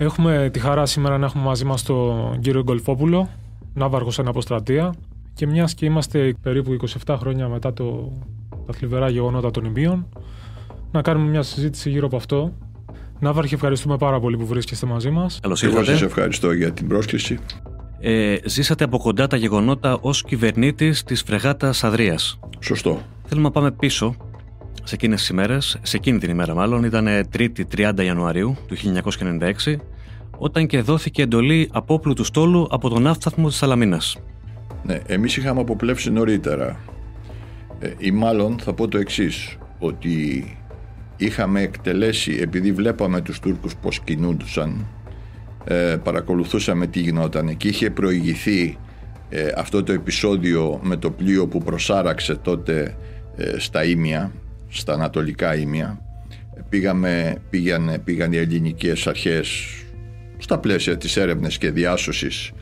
Έχουμε τη χαρά σήμερα να έχουμε μαζί μας τον κύριο Γκολφόπουλο, ναύαρχος εν αποστρατεία και μιας και είμαστε περίπου 27 χρόνια μετά το, τα θλιβερά γεγονότα των Ιμπίων, να κάνουμε μια συζήτηση γύρω από αυτό. Ναύαρχε, ευχαριστούμε πάρα πολύ που βρίσκεστε μαζί μας. Καλώς Εγώ ήρθατε. σας ευχαριστώ για την πρόσκληση. Ε, ζήσατε από κοντά τα γεγονότα ως κυβερνήτης της φρεγάτας Αδρίας. Σωστό. Θέλουμε να πάμε πίσω σε εκείνες τις ημέρες, σε εκείνη την ημέρα μάλλον, ήταν 3η 30 Ιανουαρίου του 1996, όταν και δόθηκε εντολή απόπλου του στόλου από τον ναύσταθμο της Σαλαμίνας. Ναι, εμείς είχαμε αποπλέψει νωρίτερα. Ε, ή μάλλον θα πω το εξής, ότι είχαμε εκτελέσει, επειδή βλέπαμε τους Τούρκους πως κινούντουσαν, ε, παρακολουθούσαμε τι γινόταν και είχε προηγηθεί ε, αυτό το επεισόδιο με το πλοίο που προσάραξε τότε ε, στα Ήμια, στα ανατολικά Ήμια. Πήγαμε, πήγανε, πήγαν οι ελληνικές αρχές στα πλαίσια της έρευνας και διάσωσης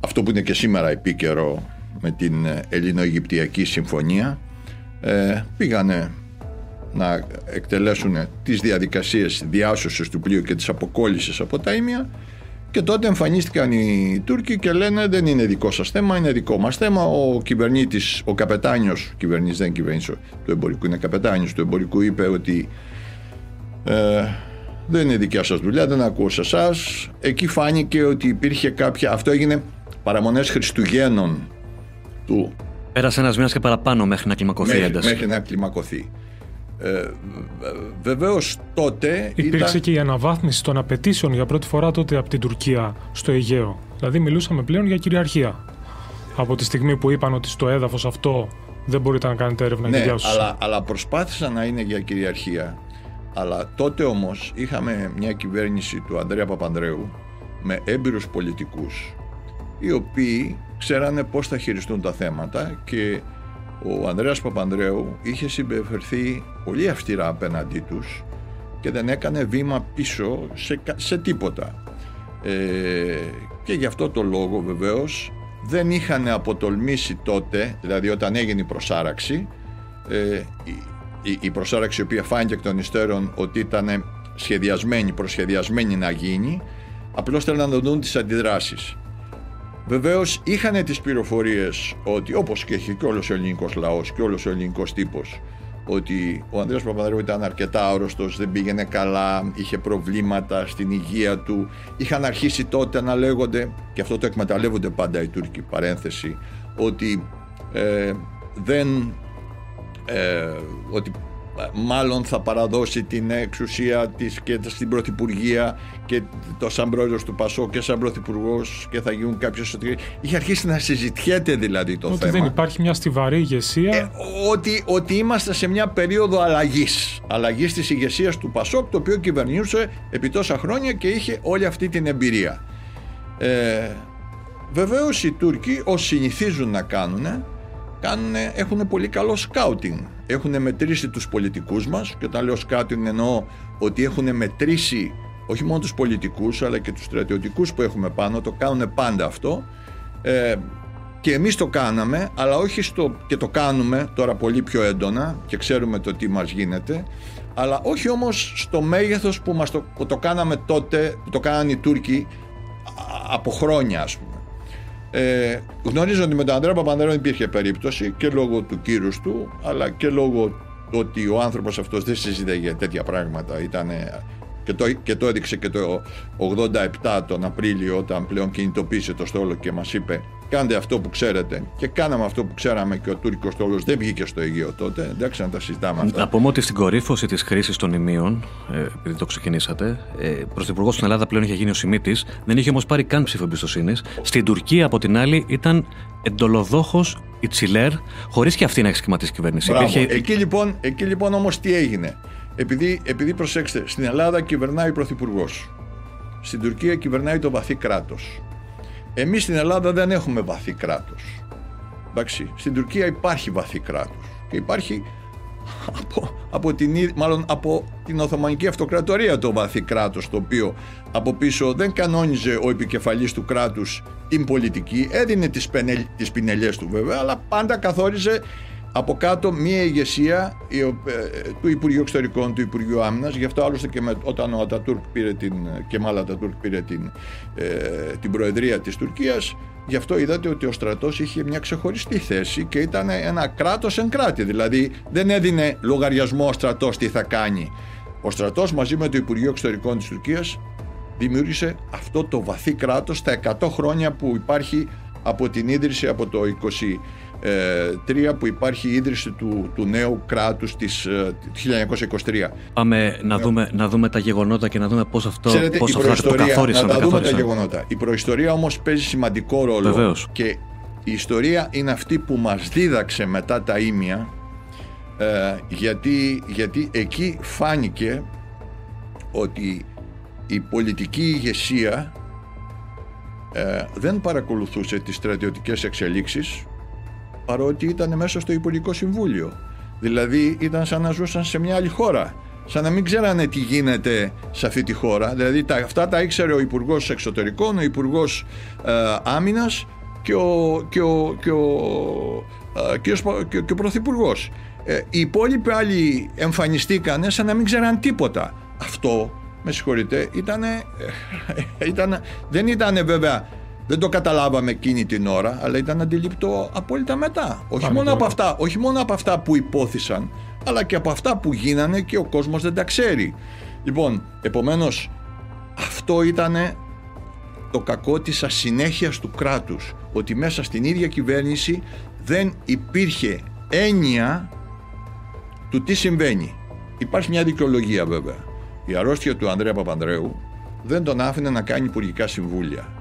αυτό που είναι και σήμερα επίκαιρο με την Ελληνο-Αιγυπτιακή Συμφωνία ε, πήγανε να εκτελέσουν τις διαδικασίες διάσωσης του πλοίου και της αποκόλλησης από τα Ήμια και τότε εμφανίστηκαν οι Τούρκοι και λένε δεν είναι δικό σας θέμα, είναι δικό μας θέμα. Ο κυβερνήτης, ο καπετάνιος, κυβερνήτης δεν κυβερνήτης του εμπορικού, είναι καπετάνιος του εμπορικού, είπε ότι ε, δεν είναι δικιά σας δουλειά, δεν ακούω σε εσάς. Εκεί φάνηκε ότι υπήρχε κάποια, αυτό έγινε παραμονές Χριστουγέννων του Πέρασε ένας μήνας και παραπάνω μέχρι να κλιμακωθεί η μέχρι, ένταση. μέχρι να κλιμακωθεί. Ε, Βεβαίως τότε Υπήρξε ήταν... και η αναβάθμιση των απαιτήσεων για πρώτη φορά τότε από την Τουρκία στο Αιγαίο. Δηλαδή μιλούσαμε πλέον για κυριαρχία. Από τη στιγμή που είπαν ότι στο έδαφος αυτό δεν μπορείτε να κάνετε έρευνα και Ναι, διάσωση. αλλά, αλλά προσπάθησαν να είναι για κυριαρχία. Αλλά τότε όμως είχαμε μια κυβέρνηση του Ανδρέα Παπανδρέου με έμπειρους πολιτικούς οι οποίοι ξέρανε πώς θα χειριστούν τα θέματα και ο Ανδρέας Παπανδρέου είχε συμπεριφερθεί πολύ αυστηρά απέναντί τους και δεν έκανε βήμα πίσω σε, κα- σε τίποτα. Ε, και γι' αυτό το λόγο βεβαίως δεν είχαν αποτολμήσει τότε, δηλαδή όταν έγινε η προσάραξη, ε, η, η, η προσάραξη η οποία φάνηκε εκ των υστέρων ότι ήταν σχεδιασμένη, προσχεδιασμένη να γίνει, απλώς θέλουν να δουν τις αντιδράσεις. Βεβαίως είχαν τις πληροφορίες ότι όπως και έχει και όλος ο ελληνικός λαός και όλος ο ελληνικός τύπος, ότι ο Ανδρέας Παπανδρέου ήταν αρκετά άρρωστος, δεν πήγαινε καλά, είχε προβλήματα στην υγεία του. Είχαν αρχίσει τότε να λέγονται, και αυτό το εκμεταλλεύονται πάντα οι Τούρκοι, παρένθεση, ότι ε, δεν ε, ότι μάλλον θα παραδώσει την εξουσία της και στην Πρωθυπουργία και το σαν πρόεδρος του Πασό και σαν Πρωθυπουργός και θα γίνουν κάποιες σωτηρίες. Είχε αρχίσει να συζητιέται δηλαδή το ότι θέμα. δεν υπάρχει μια στιβαρή ηγεσία. Ε, ότι, ότι είμαστε σε μια περίοδο αλλαγής. Αλλαγής της ηγεσίας του Πασόκ, το οποίο κυβερνούσε επί τόσα χρόνια και είχε όλη αυτή την εμπειρία. Ε, Βεβαίως οι Τούρκοι, όσοι συνηθίζουν να κάνουν, κάνουν έχουν πολύ καλό σκάουτινγκ. Έχουν μετρήσει τους πολιτικούς μας και όταν λέω σκάουτινγκ εννοώ ότι έχουν μετρήσει όχι μόνο τους πολιτικούς αλλά και τους στρατιωτικούς που έχουμε πάνω, το κάνουν πάντα αυτό. Ε, και εμείς το κάναμε, αλλά όχι στο, και το κάνουμε τώρα πολύ πιο έντονα και ξέρουμε το τι μας γίνεται, αλλά όχι όμως στο μέγεθος που, μας το, που το κάναμε τότε, που το κάνανε οι Τούρκοι α- από χρόνια ας πούμε. Ε, γνωρίζω ότι με τον Ανδρέα Παπανδρέου υπήρχε περίπτωση και λόγω του κύρους του, αλλά και λόγω του ότι ο άνθρωπος αυτός δεν συζήτησε για τέτοια πράγματα. Ήτανε, και, το, και το έδειξε και το 87 τον Απρίλιο όταν πλέον κινητοποίησε το στόλο και μας είπε κάντε αυτό που ξέρετε και κάναμε αυτό που ξέραμε και ο τουρκικός στόλος δεν βγήκε στο Αιγαίο τότε εντάξει να τα συζητάμε αυτά Να πούμε ότι στην κορύφωση της χρήσης των ημείων, ε, επειδή το ξεκινήσατε, ε, πρωθυπουργός στην Ελλάδα πλέον είχε γίνει ο Σιμίτης, δεν είχε όμως πάρει καν ψήφο εμπιστοσύνης. Στην Τουρκία, από την άλλη, ήταν εντολοδόχος η Τσιλέρ, χωρίς και αυτή να έχει σχηματίσει κυβέρνηση. Μπράβο. Εκεί λοιπόν, εκεί λοιπόν όμως τι έγινε; Επειδή, επειδή προσέξτε, στην Ελλάδα κυβερνάει ο Πρωθυπουργός. Στην Τουρκία κυβερνάει το βαθύ κράτος. Εμείς στην Ελλάδα δεν έχουμε βαθύ κράτος. Εντάξει, στην Τουρκία υπάρχει βαθύ κράτος. Και υπάρχει από, από την, ί- μάλλον από την Οθωμανική Αυτοκρατορία το βαθύ κράτος το οποίο από πίσω δεν κανόνιζε ο επικεφαλής του κράτους την πολιτική έδινε τις, πενελ, τις πινελιές του βέβαια αλλά πάντα καθόριζε από κάτω μια ηγεσία η, ε, του Υπουργείου Εξωτερικών, του Υπουργείου Άμυνας, γι' αυτό άλλωστε και με, όταν ο Ατατούρκ πήρε την, και μάλλον Ατατούρκ πήρε την, ε, την Προεδρία της Τουρκίας, γι' αυτό είδατε ότι ο στρατός είχε μια ξεχωριστή θέση και ήταν ένα κράτος εν κράτη, δηλαδή δεν έδινε λογαριασμό ο στρατός τι θα κάνει. Ο στρατός μαζί με το Υπουργείο Εξωτερικών της Τουρκίας δημιούργησε αυτό το βαθύ κράτος τα 100 χρόνια που υπάρχει από την ίδρυση από το 1923 που υπάρχει η ίδρυση του, του νέου κράτους της, 1923. Πάμε να, δούμε, να δούμε τα γεγονότα και να δούμε πώς αυτό, Ξέρετε, πώς η αυτό το καθόρισαν. Να τα δούμε τα καθόρισαν. γεγονότα. Η προϊστορία όμως παίζει σημαντικό ρόλο Βεβαίως. και η ιστορία είναι αυτή που μας δίδαξε μετά τα ίμια ε, γιατί, γιατί εκεί φάνηκε ότι η πολιτική ηγεσία ε, δεν παρακολουθούσε τις στρατιωτικές εξελίξεις παρότι ήταν μέσα στο Υπουργικό Συμβούλιο. Δηλαδή ήταν σαν να ζούσαν σε μια άλλη χώρα. Σαν να μην ξέρανε τι γίνεται σε αυτή τη χώρα. Δηλαδή τα, αυτά τα ήξερε ο Υπουργός Εξωτερικών, ο Υπουργός ε, Άμυνας και ο, και ο, και ο, ε, και ο, Σπα- και, και ο Πρωθυπουργός. Ε, οι υπόλοιποι άλλοι εμφανιστήκανε σαν να μην ξέραν τίποτα. Αυτό, με συγχωρείτε, ήτανε, ε, ήταν, δεν ήταν βέβαια δεν το καταλάβαμε εκείνη την ώρα, αλλά ήταν αντιληπτό απόλυτα μετά. Όχι Πάμε μόνο, και από μετά. αυτά, όχι μόνο από αυτά που υπόθησαν, αλλά και από αυτά που γίνανε και ο κόσμος δεν τα ξέρει. Λοιπόν, επομένως, αυτό ήταν το κακό της ασυνέχειας του κράτους. Ότι μέσα στην ίδια κυβέρνηση δεν υπήρχε έννοια του τι συμβαίνει. Υπάρχει μια δικαιολογία βέβαια. Η αρρώστια του Ανδρέα Παπανδρέου δεν τον άφηνε να κάνει υπουργικά συμβούλια.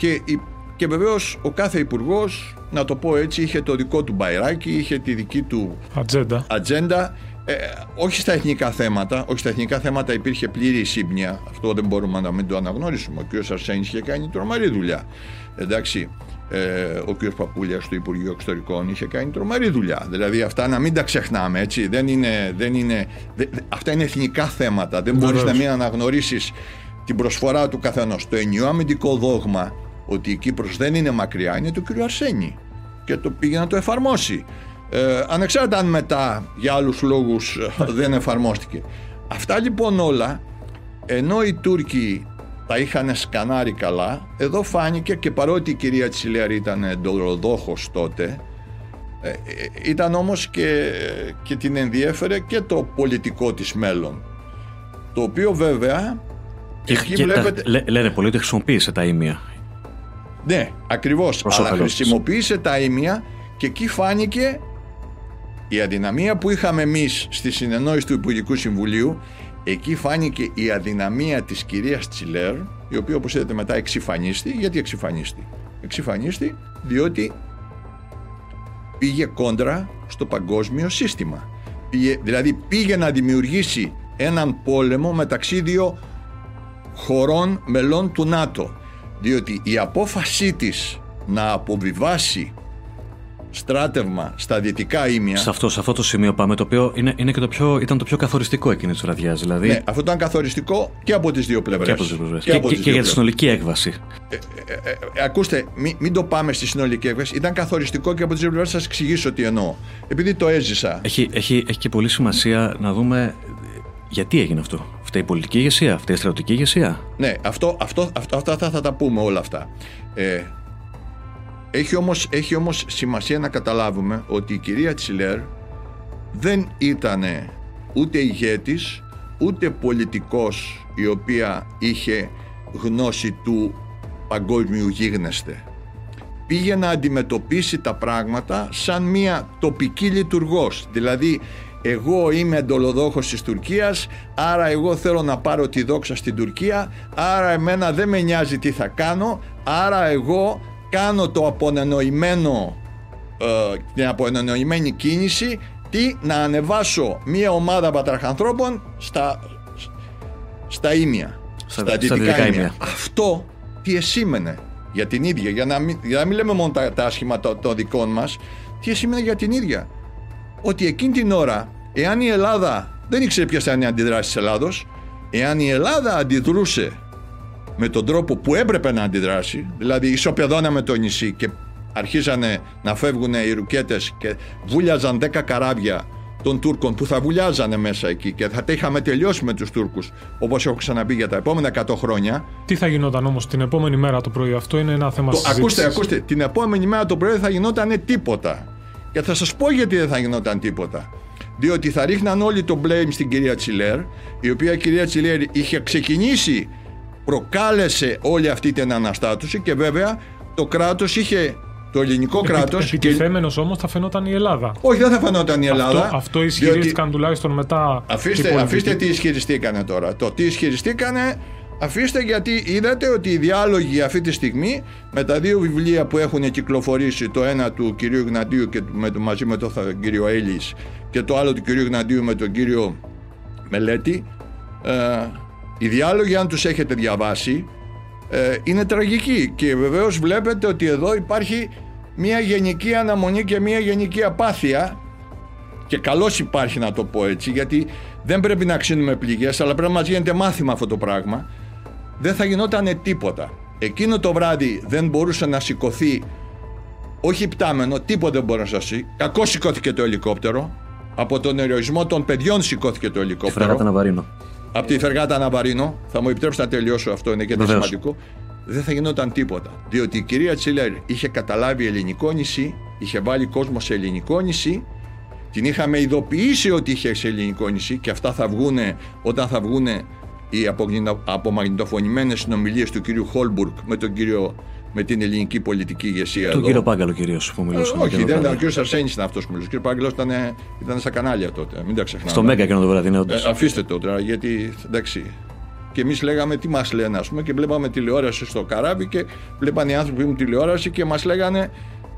Και, η- και βεβαίως ο κάθε υπουργός, να το πω έτσι, είχε το δικό του μπαϊράκι, είχε τη δική του Ατζέντα. ατζέντα. Ε, όχι στα εθνικά θέματα. Όχι στα εθνικά θέματα υπήρχε πλήρη σύμπνοια. Αυτό δεν μπορούμε να μην το αναγνωρίσουμε. Ο κ. Αρσένης είχε κάνει τρομερή δουλειά. Εντάξει. Ε, ο κ. Παπούλιας στο Υπουργείο Εξωτερικών είχε κάνει τρομερή δουλειά. Δηλαδή αυτά να μην τα ξεχνάμε. Έτσι. Δεν είναι, δεν είναι, δε- δε- αυτά είναι εθνικά θέματα. Δεν μπορείς Βεβαίως. να μην αναγνωρίσεις την προσφορά του καθενός. Το ενιαίο αμυντικό δόγμα ότι η Κύπρος δεν είναι μακριά είναι του κ. Αρσένη και το πήγε να το εφαρμόσει. Ε, ανεξάρτητα αν μετά για άλλους λόγους ε, δεν εφαρμόστηκε. Αυτά λοιπόν όλα, ενώ οι Τούρκοι τα είχαν σκανάρει καλά, εδώ φάνηκε και παρότι η κυρία Τσιλιαρή ήταν εντολοδόχος τότε, ε, ε, ήταν όμως και, και την ενδιέφερε και το πολιτικό της μέλλον. Το οποίο βέβαια, Και, εκεί και τα- βλέπετε... λέ- λένε πολλοί ότι χρησιμοποίησε τα ίμια. Ναι, ακριβώς. Προς Αλλά όφελός της. χρησιμοποίησε τα ίμια και εκεί φάνηκε η αδυναμία που είχαμε εμείς στη συνεννόηση του Υπουργικού Συμβουλίου. Εκεί φάνηκε η αδυναμία της κυρίας Τσιλέρ, η οποία όπως είδατε μετά εξυφανίστη. Γιατί εξυφανίστη; Εξυφανίστη διότι πήγε κόντρα στο παγκόσμιο σύστημα. Πήγε, δηλαδή πήγε να δημιουργήσει έναν πόλεμο μεταξύ δύο χωρών μελών του ΝΑΤΟ διότι η απόφασή της να αποβιβάσει στράτευμα στα δυτικά ήμια Σε αυτό, σε αυτό το σημείο πάμε, το οποίο είναι, είναι και το πιο, ήταν το πιο καθοριστικό εκείνης της βραδιάς. Δηλαδή ναι, αυτό ήταν καθοριστικό και από τις δύο πλευρές και από τις δύο πλευρές. Και Και, από και- τις και δύο για τη πλευρές. συνολική έκβαση. Ε, ακούστε, μην, μην το πάμε στη συνολική έκβαση. Ήταν καθοριστικό και από τις δύο πλευρές. Θα σας εξηγήσω τι εννοώ. Επειδή το έζησα. Έχει, έχει, έχει και πολύ σημασία να δούμε ε, γιατί έγινε αυτό; Φταίει η πολιτική ηγεσία, φταίει η στρατιωτική ηγεσία; Ναι, αυτό, αυτό, αυτό, αυτά θα, θα τα πούμε όλα αυτά. Ε, έχει, όμως, έχει όμως σημασία να καταλάβουμε ότι η κυρία Τσιλέρ δεν ήταν ούτε ηγέτης, ούτε πολιτικός η οποία είχε γνώση του παγκόσμιου γίγνεσθε. Πήγε να αντιμετωπίσει τα πράγματα σαν μια τοπική λειτουργός. Δηλαδή, εγώ είμαι εντολοδόχος της Τουρκίας, άρα εγώ θέλω να πάρω τη δόξα στην Τουρκία, άρα εμένα δεν με νοιάζει τι θα κάνω, άρα εγώ κάνω το απονενοημένο, ε, την απονενοημένη κίνηση, τι να ανεβάσω μια ομάδα πατραχανθρώπων στα, στα ίμια, Στα- στα, στα δυτικά δυτικά ίμια. ίμια. Αυτό τι εσήμενε για την ίδια, για να μην, για να μην λέμε μόνο τα, τα άσχημα των, των δικών μας, τι εσήμενε για την ίδια. Ότι εκείνη την ώρα, εάν η Ελλάδα δεν ήξερε ποιες θα είναι οι αντιδράσεις της Ελλάδος, εάν η Ελλάδα αντιδρούσε με τον τρόπο που έπρεπε να αντιδράσει, δηλαδή ισοπεδώναμε το νησί και αρχίζανε να φεύγουν οι ρουκέτες και βούλιαζαν 10 καράβια των Τούρκων που θα βουλιάζανε μέσα εκεί και θα τα είχαμε τελειώσει με τους Τούρκους όπως έχω ξαναπεί για τα επόμενα 100 χρόνια. Τι θα γινόταν όμως την επόμενη μέρα το πρωί, αυτό είναι ένα θέμα συζήτησης. Ακούστε, ακούστε, την επόμενη μέρα το πρωί θα γινόταν τίποτα. Και θα σας πω γιατί δεν θα γινόταν τίποτα. Διότι θα ρίχναν όλοι το blame στην κυρία Τσιλέρ, η οποία κυρία Τσιλέρ είχε ξεκινήσει, προκάλεσε όλη αυτή την αναστάτωση και βέβαια το κράτος είχε το ελληνικό κράτος. Επιτιθέμενος και... όμως θα φαινόταν η Ελλάδα. Όχι, δεν θα φαινόταν η Ελλάδα. Αυτό, αυτό ισχυρίστηκαν διότι... τουλάχιστον μετά. Αφήστε, αφήστε τι ισχυριστήκανε τώρα. Το τι ισχυριστήκανε, αφήστε γιατί είδατε ότι οι διάλογοι αυτή τη στιγμή με τα δύο βιβλία που έχουν κυκλοφορήσει, το ένα του κυρίου Γναντίου και με, μαζί με τον κύριο Έλλης και το άλλο του κυρίου Γναντίου με τον κύριο Μελέτη. Ε, οι διάλογοι, αν τους έχετε διαβάσει, ε, είναι τραγική και βεβαίως βλέπετε ότι εδώ υπάρχει μια γενική αναμονή και μια γενική απάθεια και καλώς υπάρχει να το πω έτσι γιατί δεν πρέπει να ξύνουμε πληγές αλλά πρέπει να μας γίνεται μάθημα αυτό το πράγμα δεν θα γινόταν τίποτα εκείνο το βράδυ δεν μπορούσε να σηκωθεί όχι πτάμενο, τίποτα δεν μπορεί να σα Κακό σηκώθηκε το ελικόπτερο. Από τον ερωισμό των παιδιών σηκώθηκε το ελικόπτερο. από τη Φεργάτα Ναβαρίνο. Θα μου επιτρέψετε να τελειώσω αυτό, είναι και το σημαντικό. Δεν θα γινόταν τίποτα. Διότι η κυρία Τσίλερ είχε καταλάβει ελληνικό νησί, είχε βάλει κόσμο σε ελληνικό νησί, την είχαμε ειδοποιήσει ότι είχε σε ελληνικό νησί και αυτά θα βγουν όταν θα βγουν οι απομαγνητοφωνημένες συνομιλίες του κυρίου Χόλμπουργκ με τον κύριο με την ελληνική πολιτική ηγεσία. Τον κύριο Πάγκαλο κυρίως που μιλούσε. Ε, όχι, δεν ήταν ο κύριος Αρσένης ήταν αυτός που μιλούσε. Ο κύριος Πάγκαλος ήταν, ήταν στα κανάλια τότε. Μην τα ξεχνάμε. Στο Μέγκα και το βράδυ, ναι, ε, αφήστε το τώρα, γιατί εντάξει. Και εμείς λέγαμε τι μας λένε, ας πούμε, και βλέπαμε τηλεόραση στο καράβι και βλέπανε οι άνθρωποι μου τηλεόραση και μας λέγανε,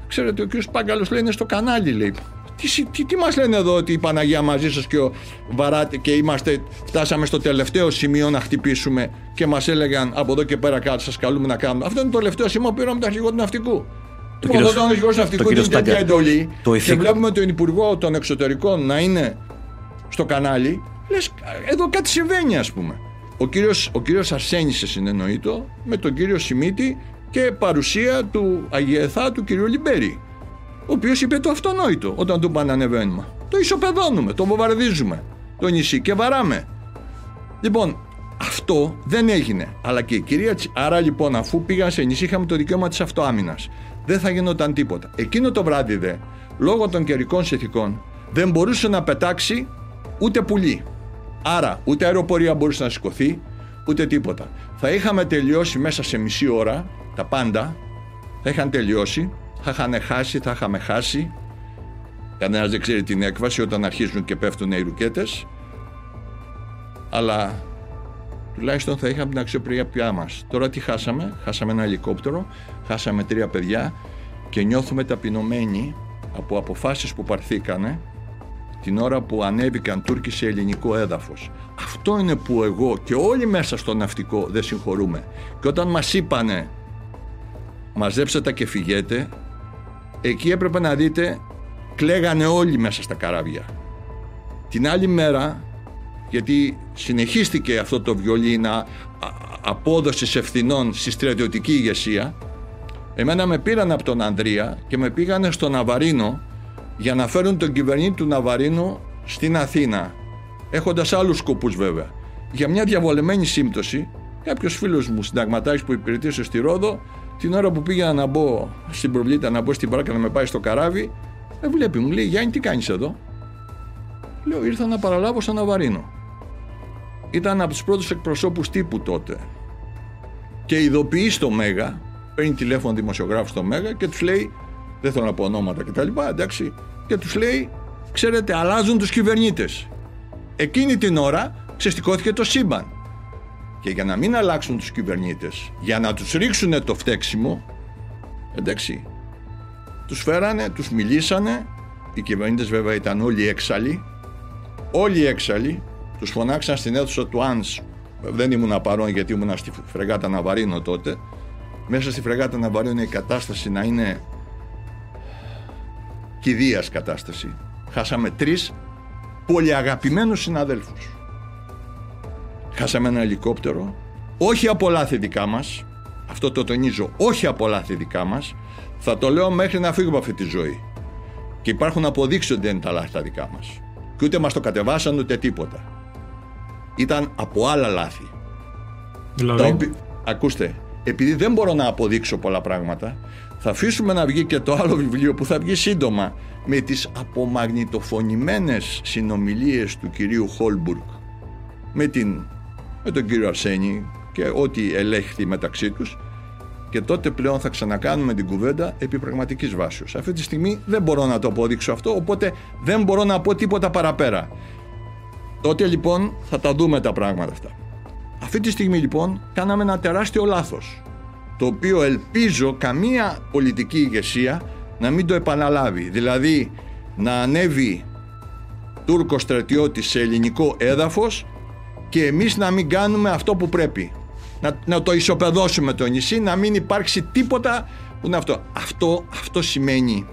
ξέρετε, ο κύριος Πάγκαλος λέει είναι στο κανάλι, λέει τι, τι, τι μας λένε εδώ ότι η Παναγία μαζί σας και, ο Βαράτε, και είμαστε, φτάσαμε στο τελευταίο σημείο να χτυπήσουμε και μας έλεγαν από εδώ και πέρα κάτι σας καλούμε να κάνουμε. Αυτό είναι το τελευταίο σημείο που πήραμε τα αρχηγό του ναυτικού. Το λοιπόν, όταν ο αρχηγό του ναυτικού είναι τέτοια εντολή και βλέπουμε τον Υπουργό των Εξωτερικών να είναι στο κανάλι, λες εδώ κάτι συμβαίνει ας πούμε. Ο κύριος, ο κύριος Αρσένης συνεννοείτο με τον κύριο Σιμίτη και παρουσία του Αγιεθά του κυρίου Λιμπέρη ο οποίος είπε το αυτονόητο όταν του πάνε ανεβαίνουμε. Το ισοπεδώνουμε, το βομβαρδίζουμε το νησί και βαράμε. Λοιπόν, αυτό δεν έγινε. Αλλά και η κυρία Άρα λοιπόν, αφού πήγαν σε νησί, είχαμε το δικαίωμα της αυτοάμυνας. Δεν θα γινόταν τίποτα. Εκείνο το βράδυ δε, λόγω των καιρικών συνθηκών, δεν μπορούσε να πετάξει ούτε πουλί. Άρα, ούτε αεροπορία μπορούσε να σηκωθεί, ούτε τίποτα. Θα είχαμε τελειώσει μέσα σε μισή ώρα τα πάντα, θα είχαν τελειώσει θα είχαν χάσει, θα είχαμε χάσει. Κανένας δεν ξέρει την έκβαση όταν αρχίζουν και πέφτουν οι ρουκέτες. Αλλά τουλάχιστον θα είχαμε την αξιοπρέπειά μας. Τώρα τι χάσαμε, χάσαμε ένα ελικόπτερο, χάσαμε τρία παιδιά και νιώθουμε ταπεινωμένοι από αποφάσεις που παρθήκανε την ώρα που ανέβηκαν Τούρκοι σε ελληνικό έδαφος. Αυτό είναι που εγώ και όλοι μέσα στο ναυτικό δεν συγχωρούμε. Και όταν μας είπανε μαζέψτε τα και φυγέτε, εκεί έπρεπε να δείτε κλαίγανε όλοι μέσα στα καράβια. Την άλλη μέρα, γιατί συνεχίστηκε αυτό το βιολίνα απόδοσης ευθυνών στη στρατιωτική ηγεσία, εμένα με πήραν από τον Ανδρία και με πήγανε στο Ναβαρίνο για να φέρουν τον κυβερνήτη του Ναβαρίνου στην Αθήνα, έχοντας άλλους σκοπούς βέβαια. Για μια διαβολεμένη σύμπτωση, κάποιος φίλος μου συνταγματάρχης που υπηρετήσε στη Ρόδο την ώρα που πήγα να μπω στην προβλήτα, να μπω στην μπράκα να με πάει στο καράβι, με βλέπει, μου λέει Γιάννη, τι κάνεις εδώ; Λέω, ήρθα να παραλάβω σαν Ναβαρίνο. Ήταν από τους πρώτους εκπροσώπους τύπου τότε. Και ειδοποιεί στο Μέγα, παίρνει τηλέφωνο δημοσιογράφο στο Μέγα και τους λέει, δεν θέλω να πω ονόματα κτλ. Εντάξει, και τους λέει, ξέρετε, αλλάζουν τους κυβερνήτες. Εκείνη την ώρα ξεστικώθηκε το σύμπαν. Και για να μην αλλάξουν τους κυβερνήτες, για να τους ρίξουν το φταίξιμο, εντάξει, τους φέρανε, τους μιλήσανε, οι κυβερνήτες βέβαια ήταν όλοι έξαλλοι, όλοι έξαλλοι, τους φωνάξαν στην αίθουσα του Άνς, δεν ήμουν παρόν γιατί ήμουν στη φρεγάτα Ναβαρίνο τότε, μέσα στη φρεγάτα Ναβαρίνο η κατάσταση να είναι κηδείας κατάσταση. Χάσαμε τρεις πολύ αγαπημένους συναδέλφους. Χάσαμε ένα ελικόπτερο, όχι από λάθη δικά μας, αυτό το τονίζω, όχι από λάθη δικά μας, θα το λέω μέχρι να φύγουμε από αυτή τη ζωή. Και υπάρχουν αποδείξεις ότι δεν είναι τα λάθη τα δικά μας. Και ούτε μας το κατεβάσαν ούτε τίποτα. Ήταν από άλλα λάθη. Δηλαδή; Ακούστε, επειδή δεν μπορώ να αποδείξω πολλά πράγματα, θα αφήσουμε να βγει και το άλλο βιβλίο που θα βγει σύντομα με τις απομαγνητοφωνημένες συνομιλίες του κυρίου Χόλμπουργκ με, την, με τον κύριο Αρσένη και ό,τι ελέγχθη μεταξύ τους και τότε πλέον θα ξανακάνουμε την κουβέντα επί πραγματικής βάσεως. Αυτή τη στιγμή δεν μπορώ να το αποδείξω αυτό, οπότε δεν μπορώ να πω τίποτα παραπέρα. Τότε λοιπόν θα τα δούμε τα πράγματα αυτά. Αυτή τη στιγμή λοιπόν κάναμε ένα τεράστιο λάθος το οποίο ελπίζω καμία πολιτική ηγεσία να μην το επαναλάβει. Δηλαδή να ανέβει Τούρκος στρατιώτης σε ελληνικό έδαφος και εμείς να μην κάνουμε αυτό που πρέπει. Να, να το ισοπεδώσουμε το νησί, να μην υπάρξει τίποτα που είναι αυτό. Αυτό, αυτό σημαίνει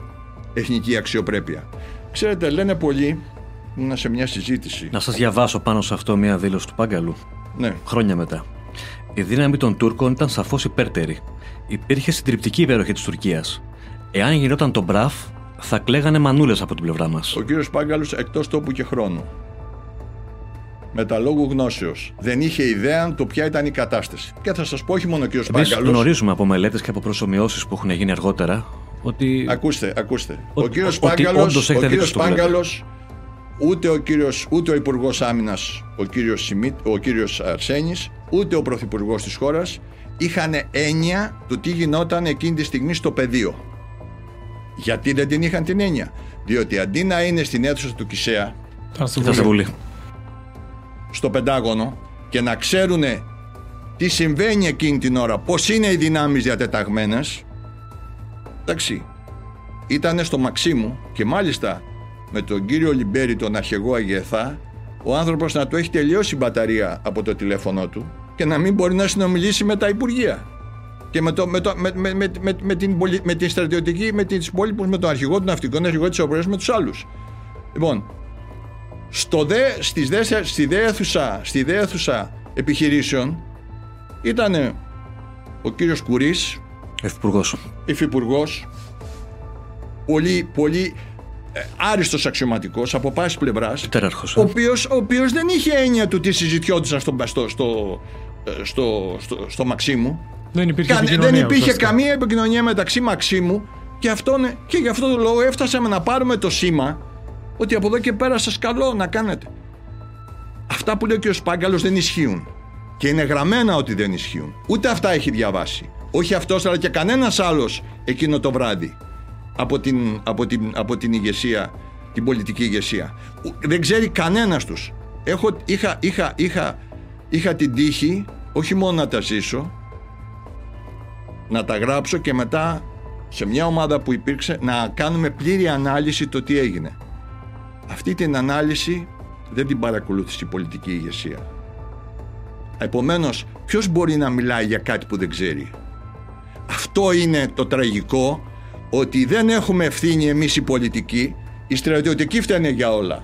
εθνική αξιοπρέπεια. Ξέρετε, λένε πολλοί, ήμουν σε μια συζήτηση. Να σας διαβάσω πάνω σε αυτό μια δήλωση του Πάγκαλου. Ναι. Χρόνια μετά. Η δύναμη των Τούρκων ήταν σαφώς υπέρτερη. Υπήρχε συντριπτική υπέροχη της Τουρκίας. Εάν γινόταν το μπραφ, θα κλαίγανε μανούλες από την πλευρά μας. Ο κύριος Πάγκαλος εκτός τόπου και χρόνου. Με τα λόγου γνώσεως. Δεν είχε ιδέα το ποια ήταν η κατάσταση. Και θα σας πω, όχι μόνο ο κύριος Πάγκαλο. γνωρίζουμε από μελέτες και από προσωμιώσεις που έχουν γίνει αργότερα ότι. Ακούστε, ακούστε. Ο, ο κύριος Πάγκαλο ούτε ο, κύριος, ούτε ο Υπουργός Άμυνας, ο κύριος, Σιμίτ, ο κύριος Αρσένης, ούτε ο Πρωθυπουργός της χώρας είχαν έννοια του τι γινόταν εκείνη τη στιγμή στο πεδίο. Γιατί δεν την είχαν την έννοια; Διότι αντί να είναι στην αίθουσα του Κισέα, Βουλή. Στο Πεντάγωνο και να ξέρουν τι συμβαίνει εκείνη την ώρα, πώς είναι οι δυνάμεις διατεταγμένες, εντάξει, ήταν στο Μαξίμου και μάλιστα με τον κύριο Λιμπέρι, τον αρχηγό Αγιεθά, ο άνθρωπος να του έχει τελειώσει η μπαταρία από το τηλέφωνο του και να μην μπορεί να συνομιλήσει με τα Υπουργεία. Και με, το, με, το, με, με, με, με, την, με την στρατιωτική, με τις υπόλοιπους, με τον αρχηγό του ναυτικών, αρχηγό της Οπρέας, με τους άλλους. Λοιπόν, στο δε, στις δε, στη δέθουσα, στη δέθουσα επιχειρήσεων ήταν ο κύριος Κουρής, Υφυπουργός. Υφυπουργός, πολύ, πολύ ε, άριστος αξιωματικός από πάση πλευράς ο ε. οποίος, ο οποίος δεν είχε έννοια του τι συζητιόντουσαν στο, στο, στο, ε, στο, στο, στο Μαξίμου δεν υπήρχε, Κα, δεν υπήρχε καμία επικοινωνία μεταξύ Μαξίμου και, αυτόν, και γι' αυτό το λόγο έφτασαμε να πάρουμε το σήμα ότι από εδώ και πέρα σας καλώ να κάνετε αυτά που λέει και ο Σπάγκαλος δεν ισχύουν και είναι γραμμένα ότι δεν ισχύουν ούτε αυτά έχει διαβάσει όχι αυτός αλλά και κανένας άλλος εκείνο το βράδυ από την, από την, από την ηγεσία, την πολιτική ηγεσία. Δεν ξέρει κανένας τους. Έχω, είχα, είχα, είχα, είχα την τύχη όχι μόνο να τα ζήσω, να τα γράψω και μετά σε μια ομάδα που υπήρξε να κάνουμε πλήρη ανάλυση το τι έγινε. Αυτή την ανάλυση δεν την παρακολούθησε η πολιτική ηγεσία. Επομένως, ποιος μπορεί να μιλάει για κάτι που δεν ξέρει; Αυτό είναι το τραγικό ότι δεν έχουμε ευθύνη εμείς οι πολιτικοί, οι στρατιωτικοί φταίνε για όλα.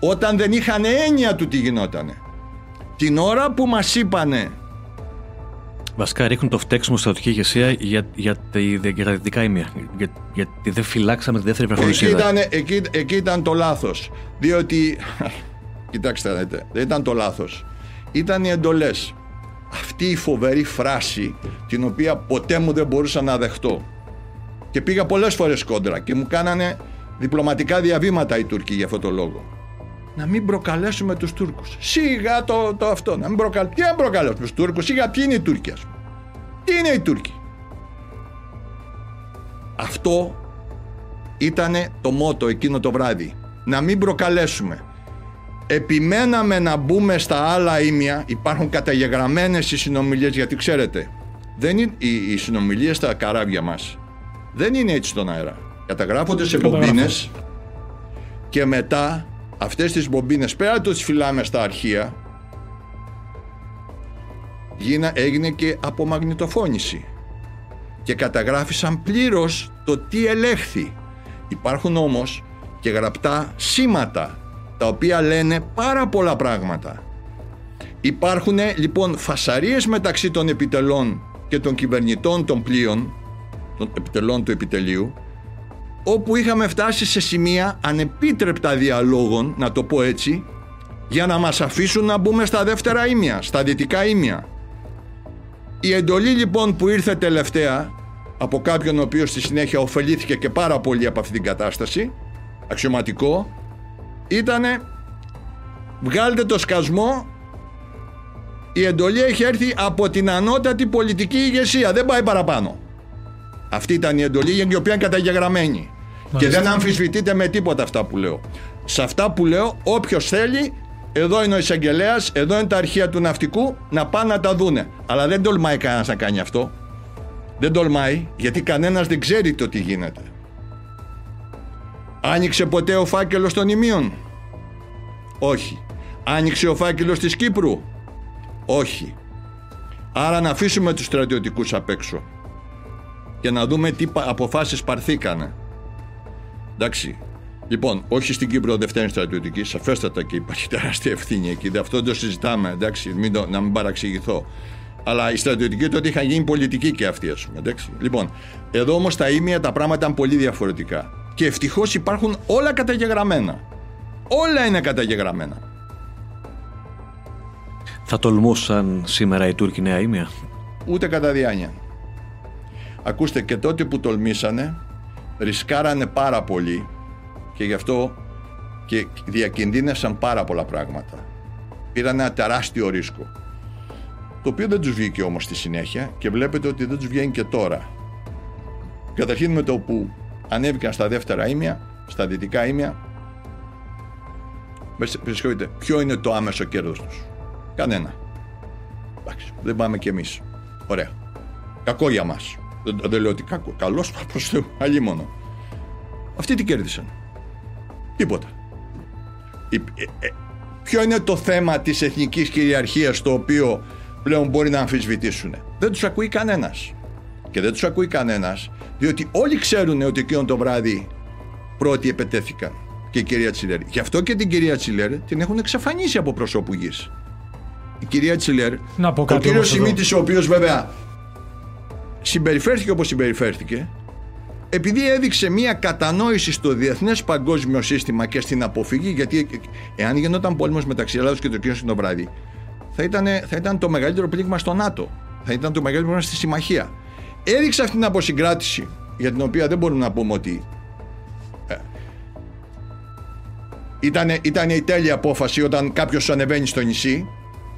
Όταν δεν είχαν έννοια του τι γινότανε. Την ώρα που μας είπανε Βασικά ρίχνουν το φταίξιμο στρατιωτική ηγεσία για, για, για τα δυτικά ημεία. Για, γιατί δεν φυλάξαμε τη δεύτερη βραχονισίδα. Εκεί, εκεί, εκεί ήταν το λάθος. Διότι, κοιτάξτε δείτε, δεν ήταν το λάθος. Ήταν οι εντολές. Αυτή η φοβερή φράση την οποία ποτέ μου δεν μπορούσα να δεχτώ και πήγα πολλές φορές κόντρα και μου κάνανε διπλωματικά διαβήματα οι Τούρκοι για αυτό το λόγο. Να μην προκαλέσουμε τους Τούρκους. Σιγά το, το αυτό. Να μην προκαλέσουμε. Τι να προκαλέσουμε τους Τούρκους, σιγά ποιοι είναι οι Τούρκοι, ας πούμε. Τι είναι οι Τούρκοι. Αυτό ήταν το μότο εκείνο το βράδυ. Να μην προκαλέσουμε. Επιμέναμε να μπούμε στα άλλα ήμια. Υπάρχουν καταγεγραμμένες οι συνομιλίες γιατί ξέρετε δεν είναι, οι, οι συνομιλίες στα καράβια μας δεν είναι έτσι στον αέρα. Καταγράφονται σε μπομπίνες και μετά αυτές τις μπομπίνες πέρα το τις φυλάμε στα αρχεία γίνα, έγινε και απομαγνητοφώνηση και καταγράφησαν πλήρως το τι ελέγχθη. Υπάρχουν όμως και γραπτά σήματα τα οποία λένε πάρα πολλά πράγματα. Υπάρχουν λοιπόν φασαρίες μεταξύ των επιτελών και των κυβερνητών των πλοίων, των επιτελών του επιτελείου, όπου είχαμε φτάσει σε σημεία ανεπίτρεπτα διαλόγων, να το πω έτσι, για να μας αφήσουν να μπούμε στα δεύτερα ήμια, στα δυτικά ήμια. Η εντολή λοιπόν που ήρθε τελευταία από κάποιον ο οποίος στη συνέχεια ωφελήθηκε και πάρα πολύ από αυτή την κατάσταση, αξιωματικό, ήτανε βγάλτε το σκασμό η εντολή έχει έρθει από την ανώτατη πολιτική ηγεσία. Δεν πάει παραπάνω. Αυτή ήταν η εντολή για την οποία είναι καταγεγραμμένη. Και δεν αμφισβητείτε με τίποτα αυτά που λέω. Σε αυτά που λέω, όποιος θέλει, εδώ είναι ο εισαγγελέας, εδώ είναι τα αρχεία του ναυτικού, να πάνε να τα δούνε. Αλλά δεν τολμάει κανένας να κάνει αυτό. Δεν τολμάει, γιατί κανένας δεν ξέρει το τι γίνεται. Άνοιξε ποτέ ο φάκελος των ημείων; Όχι. Άνοιξε ο φάκελος της Κύπρου; Όχι. Άρα να αφήσουμε τους στρατιωτικούς απ' έξω και να δούμε τι αποφάσεις παρθήκανε. Εντάξει. Λοιπόν, όχι στην Κύπρο δεν φταίνει στρατιωτική, σαφέστατα και υπάρχει τεράστια ευθύνη εκεί. Αυτό δεν το συζητάμε, εντάξει, μην το, να μην παραξηγηθώ. Αλλά οι στρατιωτικοί τότε είχαν γίνει πολιτικοί και αυτοί, ας πούμε. Εντάξει. Λοιπόν, εδώ όμως τα ίμια τα πράγματα ήταν πολύ διαφορετικά. Και ευτυχώς υπάρχουν όλα καταγεγραμμένα. Όλα είναι καταγεγραμμένα. Θα τολμούσαν σήμερα οι Τούρκοι νέα ήμια. Ούτε κατά διάνοια. Ακούστε και τότε που τολμήσανε ρισκάρανε πάρα πολύ και γι' αυτό και διακινδύνεσαν πάρα πολλά πράγματα. Πήραν ένα τεράστιο ρίσκο. Το οποίο δεν τους βγήκε όμως στη συνέχεια και βλέπετε ότι δεν τους βγαίνει και τώρα. Καταρχήν με το που ανέβηκαν στα δεύτερα ήμια, στα δυτικά ήμια, ποιο είναι το άμεσο κέρδος τους; Κανένα. Εντάξει, δεν πάμε κι εμείς. Ωραία. Κακό για μας. Δεν, δεν λέω ότι κακό. Καλός προς Θεού. Αλλή μόνο. Αυτοί τι κέρδισαν; Τίποτα. Ε, ε, ποιο είναι το θέμα της εθνικής κυριαρχίας το οποίο πλέον μπορεί να αμφισβητήσουν. Δεν τους ακούει κανένας. Και δεν τους ακούει κανένας διότι όλοι ξέρουν ότι εκείνο το βράδυ πρώτοι επετέθηκαν και η κυρία Τσιλέρ. Γι' αυτό και την κυρία Τσιλέρ την έχουν εξαφανίσει από προσώπου γης η κυρία Τσιλέρ, να πω κάτι ο κύριο Σιμίτης, ο οποίος βέβαια συμπεριφέρθηκε όπως συμπεριφέρθηκε, επειδή έδειξε μία κατανόηση στο διεθνές παγκόσμιο σύστημα και στην αποφυγή, γιατί εάν γινόταν πόλεμος μεταξύ Ελλάδος και Τουρκίας το βράδυ, θα ήταν, θα ήταν το μεγαλύτερο πλήγμα στο ΝΑΤΟ. Θα ήταν το μεγαλύτερο πλήγμα στη συμμαχία. Έδειξε αυτή την αποσυγκράτηση, για την οποία δεν μπορούμε να πούμε ότι. Ε, ήταν, η τέλεια απόφαση όταν κάποιος ανεβαίνει στο νησί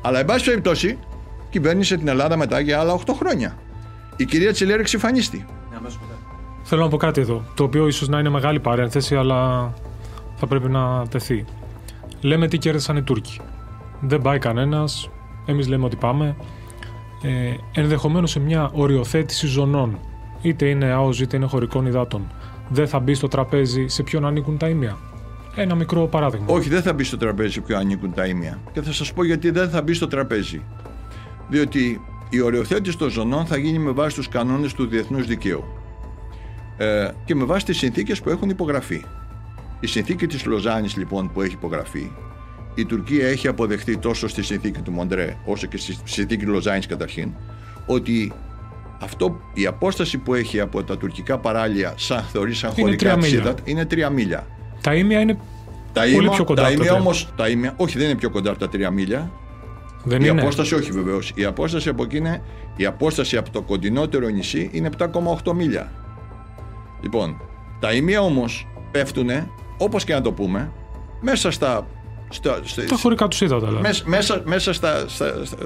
αλλά, εν πάση περιπτώσει, κυβέρνησε την Ελλάδα μετά για άλλα 8 χρόνια. Η κυρία Τσιλέρ εξυφανίστη. Θέλω να πω κάτι εδώ, το οποίο ίσως να είναι μεγάλη παρένθεση, αλλά θα πρέπει να τεθεί. Λέμε τι κέρδισαν οι Τούρκοι. Δεν πάει κανένας. Εμείς λέμε ότι πάμε. Ε, Ενδεχομένως σε μια οριοθέτηση ζωνών, είτε είναι ΑΟΣ είτε είναι χωρικών υδάτων, δεν θα μπει στο τραπέζι σε ποιον ανήκουν τα ίμια. Ένα μικρό παράδειγμα. Όχι, δεν θα μπει στο τραπέζι που ανήκουν τα ίμια. Και θα σας πω γιατί δεν θα μπει στο τραπέζι. Διότι η οριοθέτηση των ζωνών θα γίνει με βάση τους κανόνες του διεθνούς δικαίου. Ε, και με βάση τις συνθήκες που έχουν υπογραφεί. Η συνθήκη της Λοζάνης λοιπόν που έχει υπογραφεί, η Τουρκία έχει αποδεχτεί τόσο στη συνθήκη του Μοντρέ όσο και στη συνθήκη Λοζάνης καταρχήν, ότι αυτό, η απόσταση που έχει από τα τουρκικά παράλια σαν θεωρείς σαν χωρικά είναι τρία μίλια. Τα ίμια είναι τα πολύ πιο κοντά. Τα ίμια όμως, τα ίμια, όχι δεν είναι πιο κοντά από τα τρία μίλια. Δεν η είναι. απόσταση όχι βεβαίως. Η απόσταση από εκεί είναι, η απόσταση από το κοντινότερο νησί είναι 7,8 μίλια. Λοιπόν, τα ίμια όμως πέφτουν, όπως και να το πούμε, μέσα στα. στα, στα τα χωρικά τους ύδατα, δηλαδή. Μέσα, μέσα, μέσα στα, στα, στα,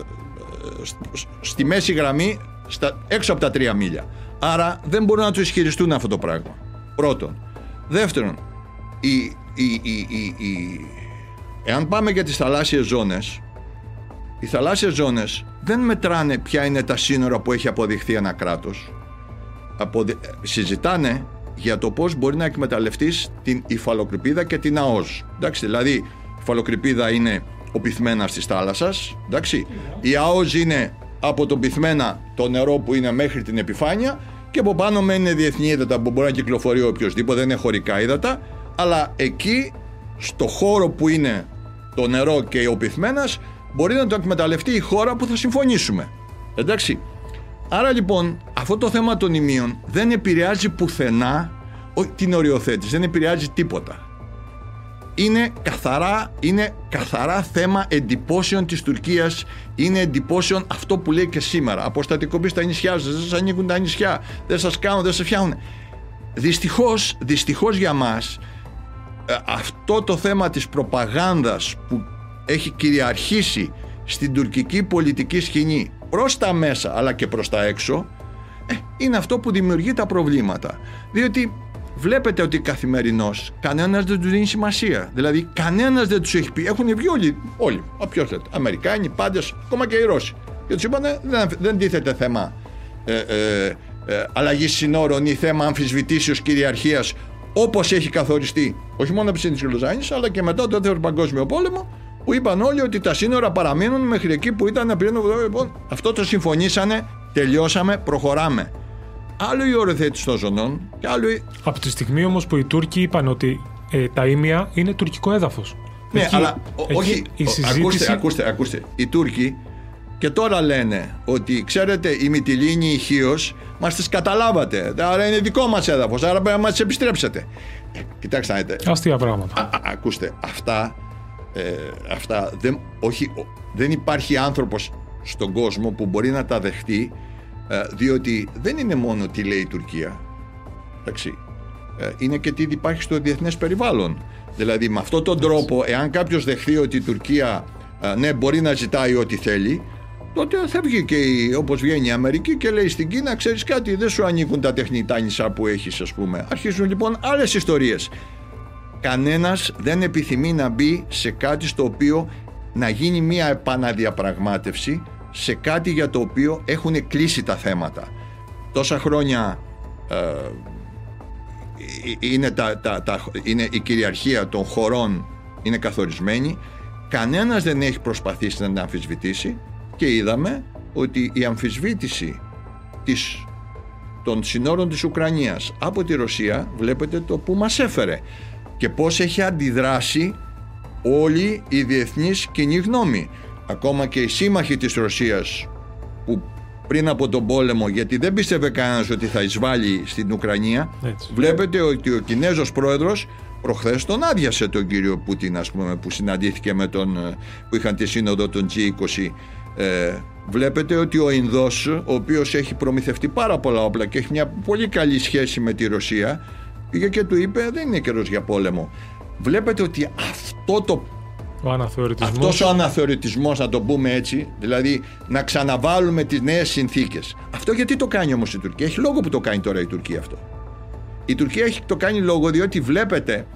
στη μέση γραμμή, στα, έξω από τα τρία μίλια. Άρα δεν μπορούν να του ισχυριστούν αυτό το πράγμα. Πρώτον. Δεύτερον, η, η, η, εάν πάμε για τις θαλάσσιες ζώνες οι θαλάσσιες ζώνες δεν μετράνε ποια είναι τα σύνορα που έχει αποδειχθεί ένα κράτος. Αποδε... συζητάνε για το πώς μπορεί να εκμεταλλευτείς την υφαλοκρηπίδα και την ΑΟΣ. Εντάξει, δηλαδή η υφαλοκρηπίδα είναι ο πυθμένας της θάλασσας εντάξει. η ΑΟΣ είναι από τον πυθμένα το νερό που είναι μέχρι την επιφάνεια και από πάνω μένει διεθνή ύδατα που μπορεί να κυκλοφορεί οποιοδήποτε, δεν είναι χωρικά ύδατα. Αλλά εκεί στο χώρο που είναι το νερό και ο πυθμένας μπορεί να το εκμεταλλευτεί η χώρα που θα συμφωνήσουμε. Εντάξει. Άρα λοιπόν αυτό το θέμα των ημείων δεν επηρεάζει πουθενά την οριοθέτηση, δεν επηρεάζει τίποτα. Είναι καθαρά, είναι καθαρά θέμα εντυπώσεων της Τουρκίας, είναι εντυπώσεων αυτό που λέει και σήμερα. Αποστατικοποίηση στα νησιά σας, δεν σας ανοίγουν τα νησιά, δεν σας κάνουν, δεν σας φτιάχνουν. Δυστυχώς, δυστυχώς για μας, ε, αυτό το θέμα της προπαγάνδας που έχει κυριαρχήσει στην τουρκική πολιτική σκηνή προς τα μέσα αλλά και προς τα έξω ε, είναι αυτό που δημιουργεί τα προβλήματα. Διότι βλέπετε ότι καθημερινώς κανένας δεν τους δίνει σημασία. Δηλαδή, κανένας δεν τους έχει πει. Έχουν βγει όλοι. Όλοι. Ποιο λέτε. Αμερικάνοι, πάντες, ακόμα και οι Ρώσοι. Και τους είπαν δεν, δεν τίθεται θέμα ε, ε, ε, αλλαγή συνόρων ή θέμα αμφισβητήσεως κυριαρχίας όπως έχει καθοριστεί όχι μόνο από της Λοζάνης, αλλά και μετά το Δεύτερο Παγκόσμιο Πόλεμο που είπαν όλοι ότι τα σύνορα παραμείνουν μέχρι εκεί που ήταν πριν. Λοιπόν, αυτό το συμφωνήσανε, τελειώσαμε, προχωράμε. Άλλο η οριοθέτηση των ζωνών και άλλο η... Από τη στιγμή όμως που οι Τούρκοι είπαν ότι ε, τα ήμια είναι τουρκικό έδαφος. Ναι, αλλά όχι. Η συζήτηση... ακούστε, ακούστε, ακούστε. Οι Τούρκοι και τώρα λένε ότι ξέρετε η Μυτιλίνη, η Χίος μας τις καταλάβατε. Άρα είναι δικό μας έδαφος, άρα πρέπει να μας επιστρέψετε. Ε, κοιτάξτε να δείτε. Αστεία πράγματα. Α, ακούστε, αυτά, ε, αυτά δεν, όχι, δεν υπάρχει άνθρωπος στον κόσμο που μπορεί να τα δεχτεί ε, διότι δεν είναι μόνο τι λέει η Τουρκία. Εντάξει. Ε, είναι και τι υπάρχει στο διεθνές περιβάλλον. Δηλαδή με αυτόν τον τρόπο, εάν κάποιος δεχθεί ότι η Τουρκία ε, ναι, μπορεί να ζητάει ό,τι θέλει, τότε θα βγει και η, όπως βγαίνει η Αμερική και λέει στην Κίνα ξέρεις κάτι δεν σου ανήκουν τα τεχνητά νησά που έχεις ας πούμε αρχίζουν λοιπόν άλλες ιστορίες κανένας δεν επιθυμεί να μπει σε κάτι στο οποίο να γίνει μια επαναδιαπραγμάτευση σε κάτι για το οποίο έχουν κλείσει τα θέματα. Τόσα χρόνια ε, είναι, τα, τα, τα, είναι η κυριαρχία των χωρών είναι καθορισμένη. Κανένας δεν έχει προσπαθήσει να την αμφισβητήσει και είδαμε ότι η αμφισβήτηση της, των συνόρων της Ουκρανίας από τη Ρωσία βλέπετε το που μας έφερε και πώς έχει αντιδράσει όλη η διεθνής κοινή γνώμη. Ακόμα και οι σύμμαχοι της Ρωσίας που πριν από τον πόλεμο γιατί δεν πίστευε κανένας ότι θα εισβάλλει στην Ουκρανία βλέπετε ότι ο Κινέζος πρόεδρος προχθές τον άδειασε τον κύριο Πούτιν ας πούμε που συναντήθηκε με τον που είχαν τη σύνοδο των G20 ε, βλέπετε ότι ο Ινδός ο οποίος έχει προμηθευτεί πάρα πολλά όπλα και έχει μια πολύ καλή σχέση με τη Ρωσία πήγε και του είπε δεν είναι καιρός για πόλεμο βλέπετε ότι αυτό το ο αναθεωρητισμός. Αυτός ο αναθεωρητισμός, να το πούμε έτσι, δηλαδή να ξαναβάλουμε τις νέες συνθήκες. Αυτό γιατί το κάνει όμως η Τουρκία; Έχει λόγο που το κάνει τώρα η Τουρκία αυτό. Η Τουρκία έχει το κάνει λόγο διότι βλέπετε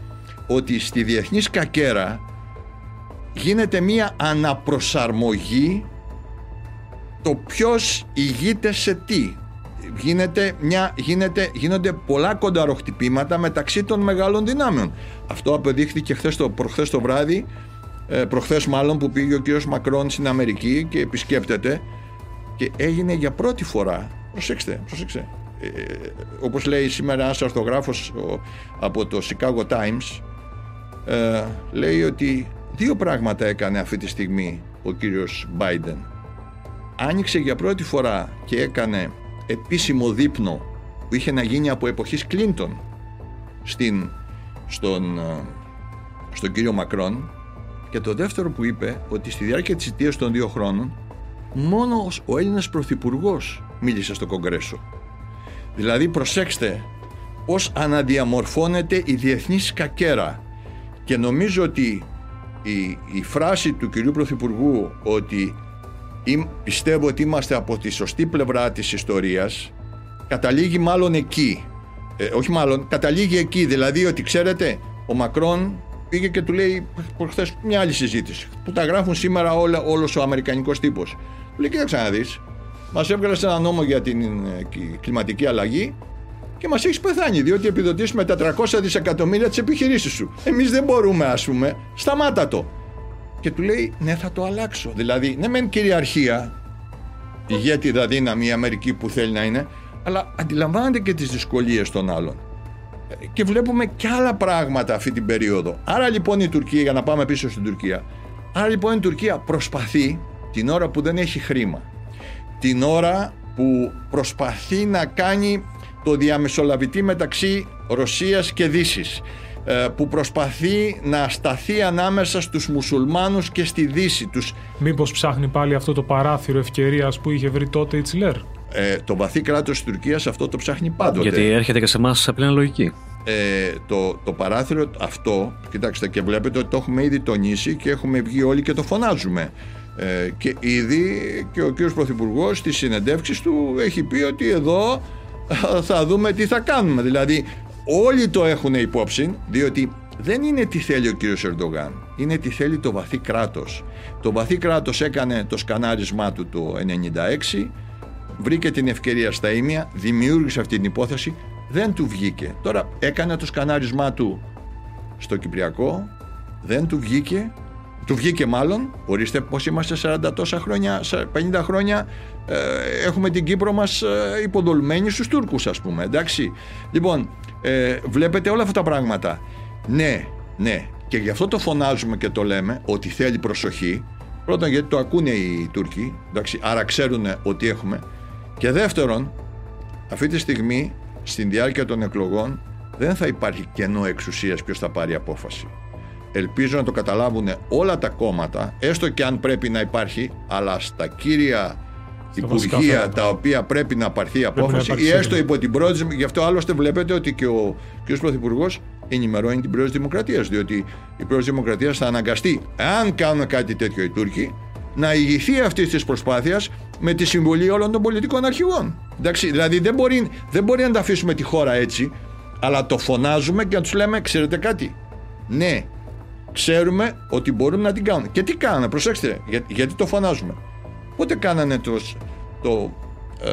ότι στη διεθνή σκακέρα γίνεται μία αναπροσαρμογή το ποιος ηγείται σε τι. Γίνεται μια, γίνεται, γίνονται πολλά κονταροχτυπήματα μεταξύ των μεγάλων δυνάμεων. Αυτό αποδείχθηκε χθες το, προχθές το βράδυ, ε, προχθές μάλλον που πήγε ο κύριος Μακρόν στην Αμερική και επισκέπτεται και έγινε για πρώτη φορά, προσέξτε, προσέξτε, ε, όπως λέει σήμερα ένας αρθογράφος από το Chicago Times, ε, λέει ότι δύο πράγματα έκανε αυτή τη στιγμή ο κύριος Biden άνοιξε για πρώτη φορά και έκανε επίσημο δείπνο που είχε να γίνει από εποχής Κλίντον στην, στον, ε, στον κύριο Μακρόν και το δεύτερο που είπε ότι στη διάρκεια της ηττίας των δύο χρόνων μόνος ο Έλληνας Πρωθυπουργός μίλησε στο Κογκρέσο. Δηλαδή προσέξτε πώς αναδιαμορφώνεται η διεθνή σκακέρα και νομίζω ότι η, η φράση του κυρίου Πρωθυπουργού ότι πιστεύω ότι είμαστε από τη σωστή πλευρά της ιστορίας. Καταλήγει μάλλον εκεί. Ε, όχι μάλλον, καταλήγει εκεί. Δηλαδή ότι ξέρετε ο Μακρόν πήγε και του λέει προχθές μια άλλη συζήτηση που τα γράφουν σήμερα όλα, όλος ο αμερικανικός τύπος. Του λέει κοίταξε να δεις μας έβγαλες ένα νόμο για την ε, κλιματική αλλαγή και μας έχεις πεθάνει διότι επιδοτήσει με 400 δισεκατομμύρια τι επιχειρήσει σου. Εμείς δεν μπορούμε, ας πούμε, σταμάτα το και του λέει ναι θα το αλλάξω. Δηλαδή ναι μεν κυριαρχία, ηγέτιδα δύναμη η Αμερική που θέλει να είναι, αλλά αντιλαμβάνεται και τις δυσκολίες των άλλων. Και βλέπουμε και άλλα πράγματα αυτή την περίοδο. Άρα λοιπόν η Τουρκία, για να πάμε πίσω στην Τουρκία, άρα λοιπόν η Τουρκία προσπαθεί την ώρα που δεν έχει χρήμα, την ώρα που προσπαθεί να κάνει το διαμεσολαβητή μεταξύ Ρωσίας και Δύσης ε, που προσπαθεί να σταθεί ανάμεσα στους μουσουλμάνους και στη Δύση τους. Μήπως ψάχνει πάλι αυτό το παράθυρο ευκαιρίας που είχε βρει τότε η Τσιλέρ; Ε, το βαθύ κράτος της Τουρκίας αυτό το ψάχνει πάντοτε. Γιατί έρχεται και σε εμάς απλή λογική. Ε, το, το παράθυρο αυτό, κοιτάξτε και βλέπετε ότι το έχουμε ήδη τονίσει και έχουμε βγει όλοι και το φωνάζουμε. Ε, και ήδη και ο κύριος Πρωθυπουργός στις συνεντεύξεις του έχει πει ότι εδώ θα δούμε τι θα κάνουμε. Δηλαδή όλοι το έχουν υπόψη διότι δεν είναι τι θέλει ο κύριος Ερντογάν. Είναι τι θέλει το βαθύ κράτος. Το βαθύ κράτος έκανε το σκανάρισμά του το 1996 βρήκε την ευκαιρία στα ίμια δημιούργησε αυτή την υπόθεση δεν του βγήκε. Τώρα έκανε το σκανάρισμά του στο Κυπριακό δεν του βγήκε του βγήκε μάλλον, ορίστε πως είμαστε 40 τόσα χρόνια, 50 χρόνια ε, έχουμε την Κύπρο μας ε, υποδολμένη στους Τούρκους ας πούμε, εντάξει. Λοιπόν, ε, βλέπετε όλα αυτά τα πράγματα. Ναι, ναι, και γι' αυτό το φωνάζουμε και το λέμε ότι θέλει προσοχή. Πρώτον γιατί το ακούνε οι Τούρκοι, εντάξει, άρα ξέρουν ότι έχουμε. Και δεύτερον, αυτή τη στιγμή στην διάρκεια των εκλογών δεν θα υπάρχει κενό εξουσίας ποιος θα πάρει απόφαση. Ελπίζω να το καταλάβουν όλα τα κόμματα, έστω και αν πρέπει να υπάρχει, αλλά στα κύρια υπουργεία τα οποία πρέπει να πάρθει η απόφαση ή έστω υπό την πρόεδρο. Γι' αυτό άλλωστε βλέπετε ότι και ο κ. Πρωθυπουργός ενημερώνει την πρόεδρο Δημοκρατίας. Διότι η πρόεδρο Δημοκρατίας θα αναγκαστεί, αν κάνουν κάτι τέτοιο οι Τούρκοι, να ηγηθεί αυτής της προσπάθειας με τη συμβολή όλων των πολιτικών αρχηγών. Εντάξει, δηλαδή δεν μπορεί, δεν μπορεί να τα αφήσουμε τη χώρα έτσι, αλλά το φωνάζουμε και να τους λέμε: Ξέρετε κάτι. Ναι, ξέρουμε ότι μπορούμε να την κάνουμε. Και τι κάνουμε, προσέξτε, γιατί το φωνάζουμε. Πότε κάνανε το, το, ε,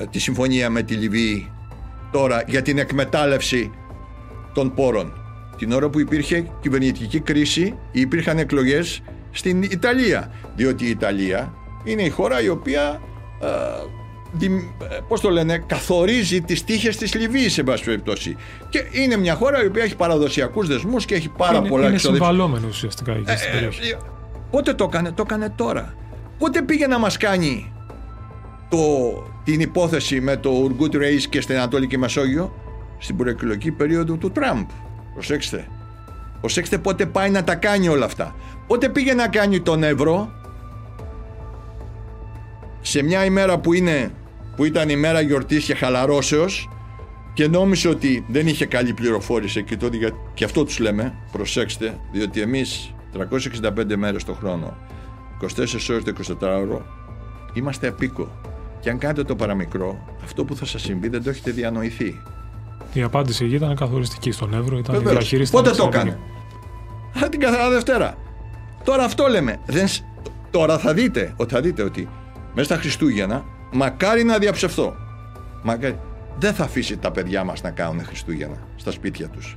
ε, τη συμφωνία με τη Λιβύη τώρα για την εκμετάλλευση των πόρων; Την ώρα που υπήρχε κυβερνητική κρίση υπήρχαν εκλογές στην Ιταλία. Διότι η Ιταλία είναι η χώρα η οποία ε, πώς το λένε, καθορίζει τις τύχες της Λιβύης σε πάση περιπτώσει. Και είναι μια χώρα η οποία έχει παραδοσιακούς δεσμούς και έχει πάρα είναι, πολλά Είναι συμβαλόμενο ουσιαστικά ε, στην περιοχή. πότε το έκανε, το έκανε τώρα. Πότε πήγε να μας κάνει το, την υπόθεση με το Ουργκούτ Ρέις και στην Ανατολική Μεσόγειο στην προεκλογική περίοδο του Τραμπ. Προσέξτε. Προσέξτε πότε πάει να τα κάνει όλα αυτά. Πότε πήγε να κάνει τον ευρώ σε μια ημέρα που, είναι, που ήταν ημέρα γιορτής και χαλαρώσεως και νόμιζε ότι δεν είχε καλή πληροφόρηση και, τότε, και αυτό τους λέμε, προσέξτε, διότι εμείς 365 μέρες το χρόνο 24 ώρες το 24ωρο είμαστε απίκο. Και αν κάνετε το παραμικρό, αυτό που θα σας συμβεί δεν το έχετε διανοηθεί. Η απάντηση εκεί ήταν καθοριστική στον Εύρο, ήταν Βεβαίως. η διαχείριση. Πότε το έκανε; την καθαρά Δευτέρα. Τώρα αυτό λέμε. Δεν... Τώρα θα δείτε, ότι θα δείτε ότι μέσα στα Χριστούγεννα μακάρι να διαψευθώ. Μακάρι. Δεν θα αφήσει τα παιδιά μας να κάνουν Χριστούγεννα στα σπίτια τους.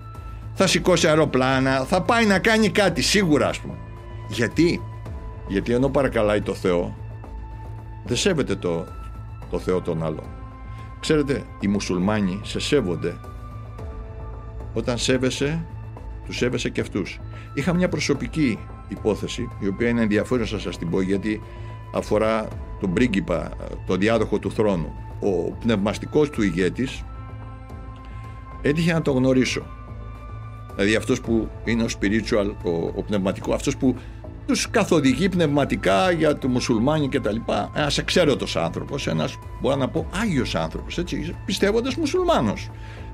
Θα σηκώσει αεροπλάνα, θα πάει να κάνει κάτι σίγουρα ας πούμε. Γιατί; Γιατί ενώ παρακαλάει το Θεό, δεν σέβεται το, το Θεό των άλλων. Ξέρετε, οι μουσουλμάνοι σε σέβονται. Όταν σέβεσαι, τους σέβεσαι και αυτούς. Είχα μια προσωπική υπόθεση, η οποία είναι ενδιαφέρουσα σας την πω, γιατί αφορά τον πρίγκιπα, τον διάδοχο του θρόνου. Ο πνευματικός του ηγέτης έτυχε να το γνωρίσω. Δηλαδή αυτός που είναι ο spiritual, ο, ο πνευματικό, αυτός που τους καθοδηγεί πνευματικά για το μουσουλμάνι και τα λοιπά. Ένας εξαίρετος άνθρωπος, ένας μπορώ να πω Άγιος άνθρωπος, έτσι, πιστεύοντας μουσουλμάνος.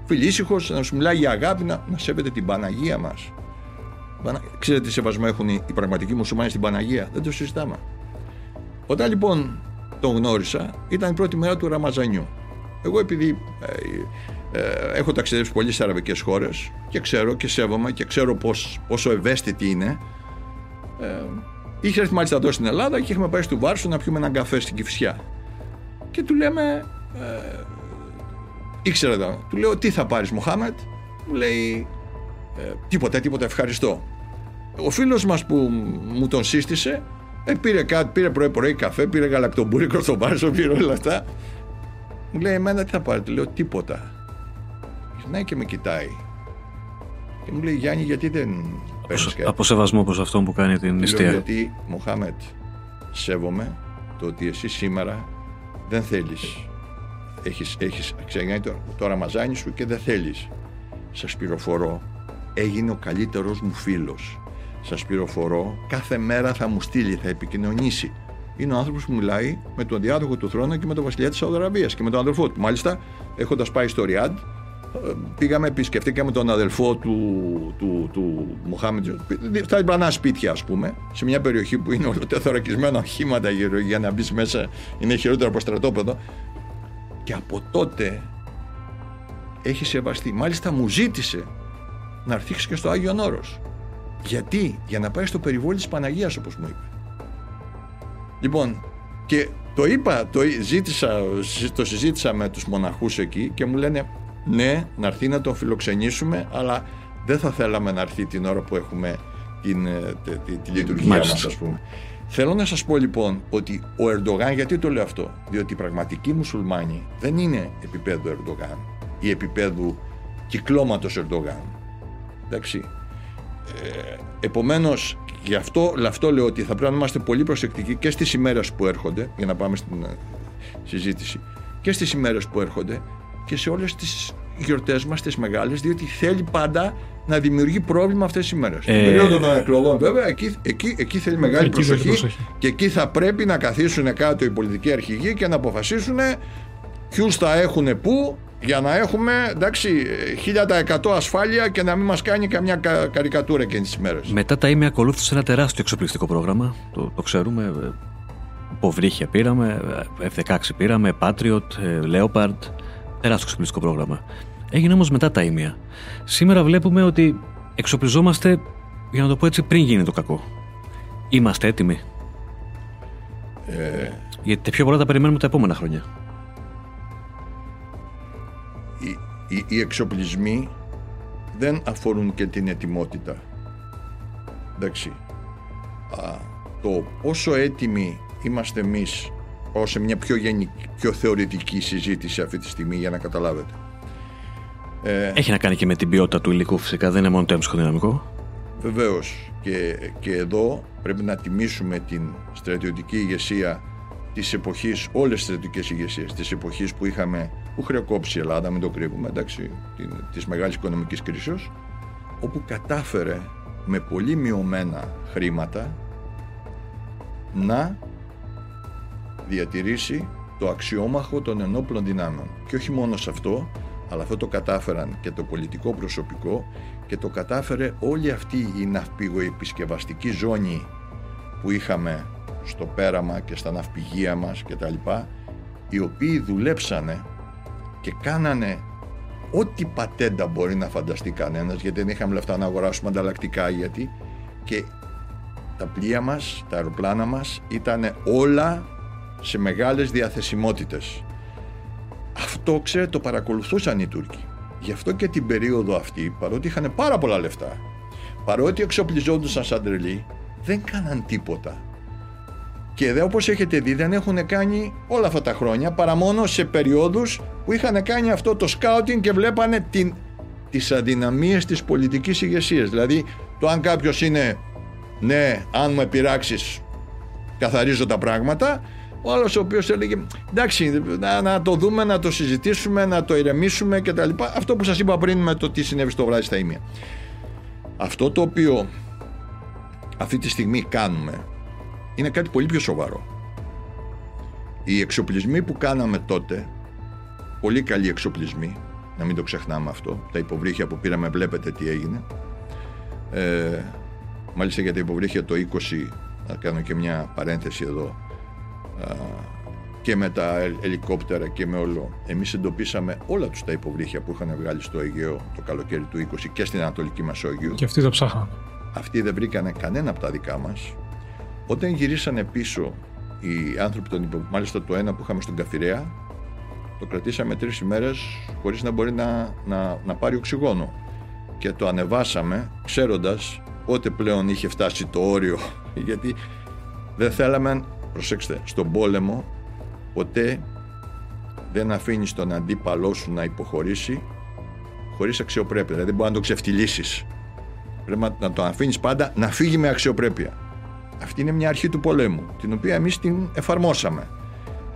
Φιλήσυχος, να σου μιλάει για αγάπη, να, να σέβεται την Παναγία μας. Ξέρετε τι σεβασμό έχουν οι, οι πραγματικοί μουσουλμάνοι στην Παναγία, δεν το συζητάμε. Όταν λοιπόν τον γνώρισα, ήταν η πρώτη μέρα του Ραμαζανιού. Εγώ επειδή ε, ε, έχω ταξιδέψει πολύ σε αραβικές χώρες και ξέρω και σέβομαι και ξέρω πώς, πόσο ευαίσθητη είναι ε, είχε έρθει μάλιστα εδώ στην Ελλάδα και είχαμε πάει στο Βάρσο να πιούμε έναν καφέ στην Κυφσιά. Και του λέμε, ε, ήξερα εδώ, του λέω τι θα πάρεις Μοχάμετ, μου λέει ε, τίποτα, τίποτα, ευχαριστώ. Ο φίλος μας που μου τον σύστησε, ε, πήρε κάτι, πήρε πρωί πρωί καφέ, πήρε γαλακτομπούρικο στο Βάρσο, πήρε όλα αυτά. Μου λέει, εμένα τι θα πάρει, του λέω τίποτα. Ναι και με κοιτάει. Και μου λέει, Γιάννη, γιατί δεν από σεβασμό προς αυτόν που κάνει την νηστεία. Γιατί, Μοχάμετ, σέβομαι το ότι εσύ σήμερα δεν θέλεις. Έχεις, έχεις ξεκινάει το, το ραμαζάνι σου και δεν θέλεις. Σας πληροφορώ, έγινε ο καλύτερος μου φίλος. Σας πληροφορώ, κάθε μέρα θα μου στείλει, θα επικοινωνήσει. Είναι ο άνθρωπος που μιλάει με τον διάδοχο του θρόνου και με τον βασιλιά της Σαουδαραβίας και με τον αδελφό του. Μάλιστα, έχοντας πάει στο Ριάντ, πήγαμε, επισκεφτήκαμε τον αδελφό του, του, του Μοχάμεντ. Στα διπλανά σπίτια, ας πούμε, σε μια περιοχή που είναι ολοτεθωρακισμένα οχήματα γύρω για να μπεις μέσα, είναι χειρότερο από στρατόπεδο. Και από τότε έχει σεβαστεί. Μάλιστα μου ζήτησε να έρθει και στο Άγιο Όρος. Γιατί, για να πάει στο περιβόλι της Παναγίας, όπως μου είπε. Λοιπόν, και το είπα, το, ζήτησα, το συζήτησα με τους μοναχούς εκεί και μου λένε ναι, να έρθει να τον φιλοξενήσουμε, αλλά δεν θα θέλαμε να έρθει την ώρα που έχουμε την, ε, τη, τη, λειτουργία μας, ας πούμε. Θέλω να σας πω λοιπόν ότι ο Ερντογάν, γιατί το λέω αυτό, διότι οι πραγματικοί μουσουλμάνοι δεν είναι επίπεδου Ερντογάν ή επίπεδου κυκλώματος Ερντογάν. Εντάξει. Ε, επομένως, γι' αυτό, αυτό λέω ότι θα πρέπει να είμαστε πολύ προσεκτικοί και στις ημέρες που έρχονται, για να πάμε στην ε, συζήτηση, και στις ημέρες που έρχονται, και σε όλες τις γιορτές μας, τις μεγάλες, διότι θέλει πάντα να δημιουργεί πρόβλημα αυτές τις ημέρες. Ε... περίοδο των εκλογών βέβαια, εκεί, εκεί, εκεί θέλει μεγάλη προσοχή, και εκεί θα πρέπει να καθίσουν κάτω οι πολιτικοί αρχηγοί και να αποφασίσουν ποιους θα έχουν πού για να έχουμε εντάξει, 1000% ασφάλεια και να μην μας κάνει καμιά κα, καρικατούρα εκείνες τις μέρες. Μετά τα ήμια ακολούθησε ένα τεράστιο εξοπλιστικό πρόγραμμα, το, το ξέρουμε. Ποβρύχια πήραμε, F-16 πήραμε, Patriot, Leopard, τεράστιο εξοπλιστικό πρόγραμμα. Έγινε όμως μετά τα ίμια. Σήμερα βλέπουμε ότι εξοπλιζόμαστε, για να το πω έτσι, πριν γίνει το κακό. Είμαστε έτοιμοι. Ε... Γιατί πιο πολλά τα περιμένουμε τα επόμενα χρόνια. Οι, οι, οι εξοπλισμοί δεν αφορούν και την ετοιμότητα. Εντάξει. Α, το πόσο έτοιμοι είμαστε εμείς σε μια πιο, γενική, πιο θεωρητική συζήτηση αυτή τη στιγμή για να καταλάβετε. Ε, Έχει να κάνει και με την ποιότητα του υλικού φυσικά, δεν είναι μόνο το έμψυχο δυναμικό. Βεβαίως. Και, και εδώ πρέπει να τιμήσουμε την στρατιωτική ηγεσία της εποχής, όλες τις στρατιωτικές ηγεσίες της εποχής που είχαμε, που χρεοκόψει η Ελλάδα, μην το κρύβουμε, εντάξει, της μεγάλης οικονομικής κρίση, όπου κατάφερε με πολύ μειωμένα χρήματα να διατηρήσει το αξιόμαχο των ενόπλων δυνάμεων. Και όχι μόνο σε αυτό, αλλά αυτό το κατάφεραν και το πολιτικό προσωπικό και το κατάφερε όλη αυτή η ναυπηγοεπισκευαστική ζώνη που είχαμε στο πέραμα και στα ναυπηγεία μας και τα λοιπά, οι οποίοι δουλέψανε και κάνανε ό,τι πατέντα μπορεί να φανταστεί κανένας γιατί δεν είχαμε λεφτά να αγοράσουμε ανταλλακτικά γιατί και τα πλοία μας, τα αεροπλάνα μας ήταν όλα σε μεγάλες διαθεσιμότητες. Αυτό, ξέρετε, το παρακολουθούσαν οι Τούρκοι. Γι' αυτό και την περίοδο αυτή, παρότι είχαν πάρα πολλά λεφτά, παρότι εξοπλιζόντουσαν σαν τρελοί, δεν κάναν τίποτα. Και εδώ όπως έχετε δει δεν έχουν κάνει όλα αυτά τα χρόνια παρά μόνο σε περιόδους που είχαν κάνει αυτό το σκάουτινγκ και βλέπανε την, τις αδυναμίες της πολιτικής ηγεσίας. Δηλαδή το αν κάποιος είναι ναι αν με πειράξεις καθαρίζω τα πράγματα ο άλλος ο οποίος έλεγε εντάξει, να, να, το δούμε, να το συζητήσουμε, να το ηρεμήσουμε κτλ. Αυτό που σας είπα πριν με το τι συνέβη στο βράδυ στα ίμια. Αυτό το οποίο αυτή τη στιγμή κάνουμε είναι κάτι πολύ πιο σοβαρό. Οι εξοπλισμοί που κάναμε τότε, πολύ καλοί εξοπλισμοί, να μην το ξεχνάμε αυτό, τα υποβρύχια που πήραμε βλέπετε τι έγινε. Ε, μάλιστα για τα υποβρύχια το 20, να κάνω και μια παρένθεση εδώ, και με τα ελικόπτερα και με όλο. Εμείς εντοπίσαμε όλα τους τα υποβρύχια που είχαν βγάλει στο Αιγαίο το καλοκαίρι του 20 και στην Ανατολική Μεσόγειο. Και αυτοί τα ψάχναν. Αυτοί δεν βρήκανε κανένα από τα δικά μας. Όταν γυρίσανε πίσω οι άνθρωποι των υπο... μάλιστα το ένα που είχαμε στον Καφιρέα, το κρατήσαμε τρεις ημέρες χωρίς να μπορεί να, να, να πάρει οξυγόνο. Και το ανεβάσαμε ξέροντας πότε πλέον είχε φτάσει το όριο, γιατί δεν θέλαμε προσέξτε, στον πόλεμο ποτέ δεν αφήνεις τον αντίπαλό σου να υποχωρήσει χωρίς αξιοπρέπεια. Δηλαδή δεν μπορεί να το ξεφτυλίσεις. Πρέπει να το αφήνεις πάντα να φύγει με αξιοπρέπεια. Αυτή είναι μια αρχή του πολέμου, την οποία εμείς την εφαρμόσαμε.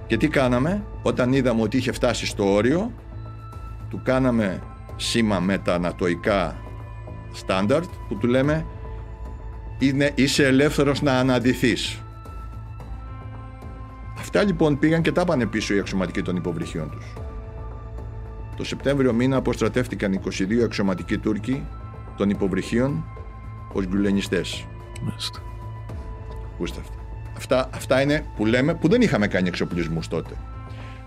Και τι κάναμε, όταν είδαμε ότι είχε φτάσει στο όριο, του κάναμε σήμα με τα ανατοϊκά στάνταρτ που του λέμε είναι, είσαι ελεύθερος να αναδυθείς. Αυτά λοιπόν πήγαν και τα πάνε πίσω οι αξιωματικοί των υποβρυχίων τους. Το Σεπτέμβριο μήνα αποστρατεύτηκαν 22 αξιωματικοί Τούρκοι των υποβρυχίων ως γκουλενιστές. Μάλιστα. Ακούστε αυτά. αυτά. Αυτά είναι που λέμε που δεν είχαμε κάνει εξοπλισμούς τότε.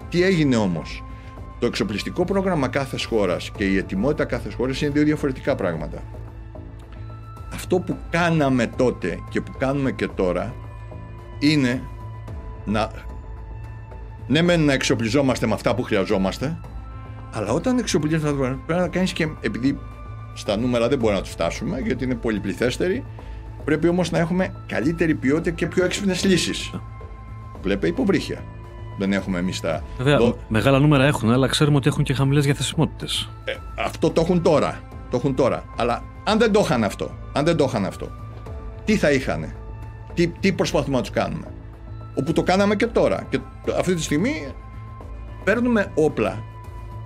Τι έγινε όμως; Το εξοπλιστικό πρόγραμμα κάθες χώρας και η ετοιμότητα κάθες χώρας είναι δύο διαφορετικά πράγματα. Αυτό που κάναμε τότε και που κάνουμε και τώρα είναι να ναι μεν να εξοπλιζόμαστε με αυτά που χρειαζόμαστε αλλά όταν εξοπλίζεσαι πρέπει να κάνεις και επειδή στα νούμερα δεν μπορούμε να τους φτάσουμε γιατί είναι πολυπληθέστεροι πρέπει όμως να έχουμε καλύτερη ποιότητα και πιο έξυπνες λύσεις βλέπε υποβρύχια δεν έχουμε εμείς τα. Βέβαια, Δο... μεγάλα νούμερα έχουν, αλλά ξέρουμε ότι έχουν και χαμηλές διαθεσιμότητες. Ε, αυτό το έχουν τώρα. Το έχουν τώρα. Αλλά αν δεν το είχαν αυτό, αν δεν το είχαν αυτό, τι θα είχαν, τι, τι προσπαθούμε να τους κάνουμε; Όπου το κάναμε και τώρα. Και αυτή τη στιγμή παίρνουμε όπλα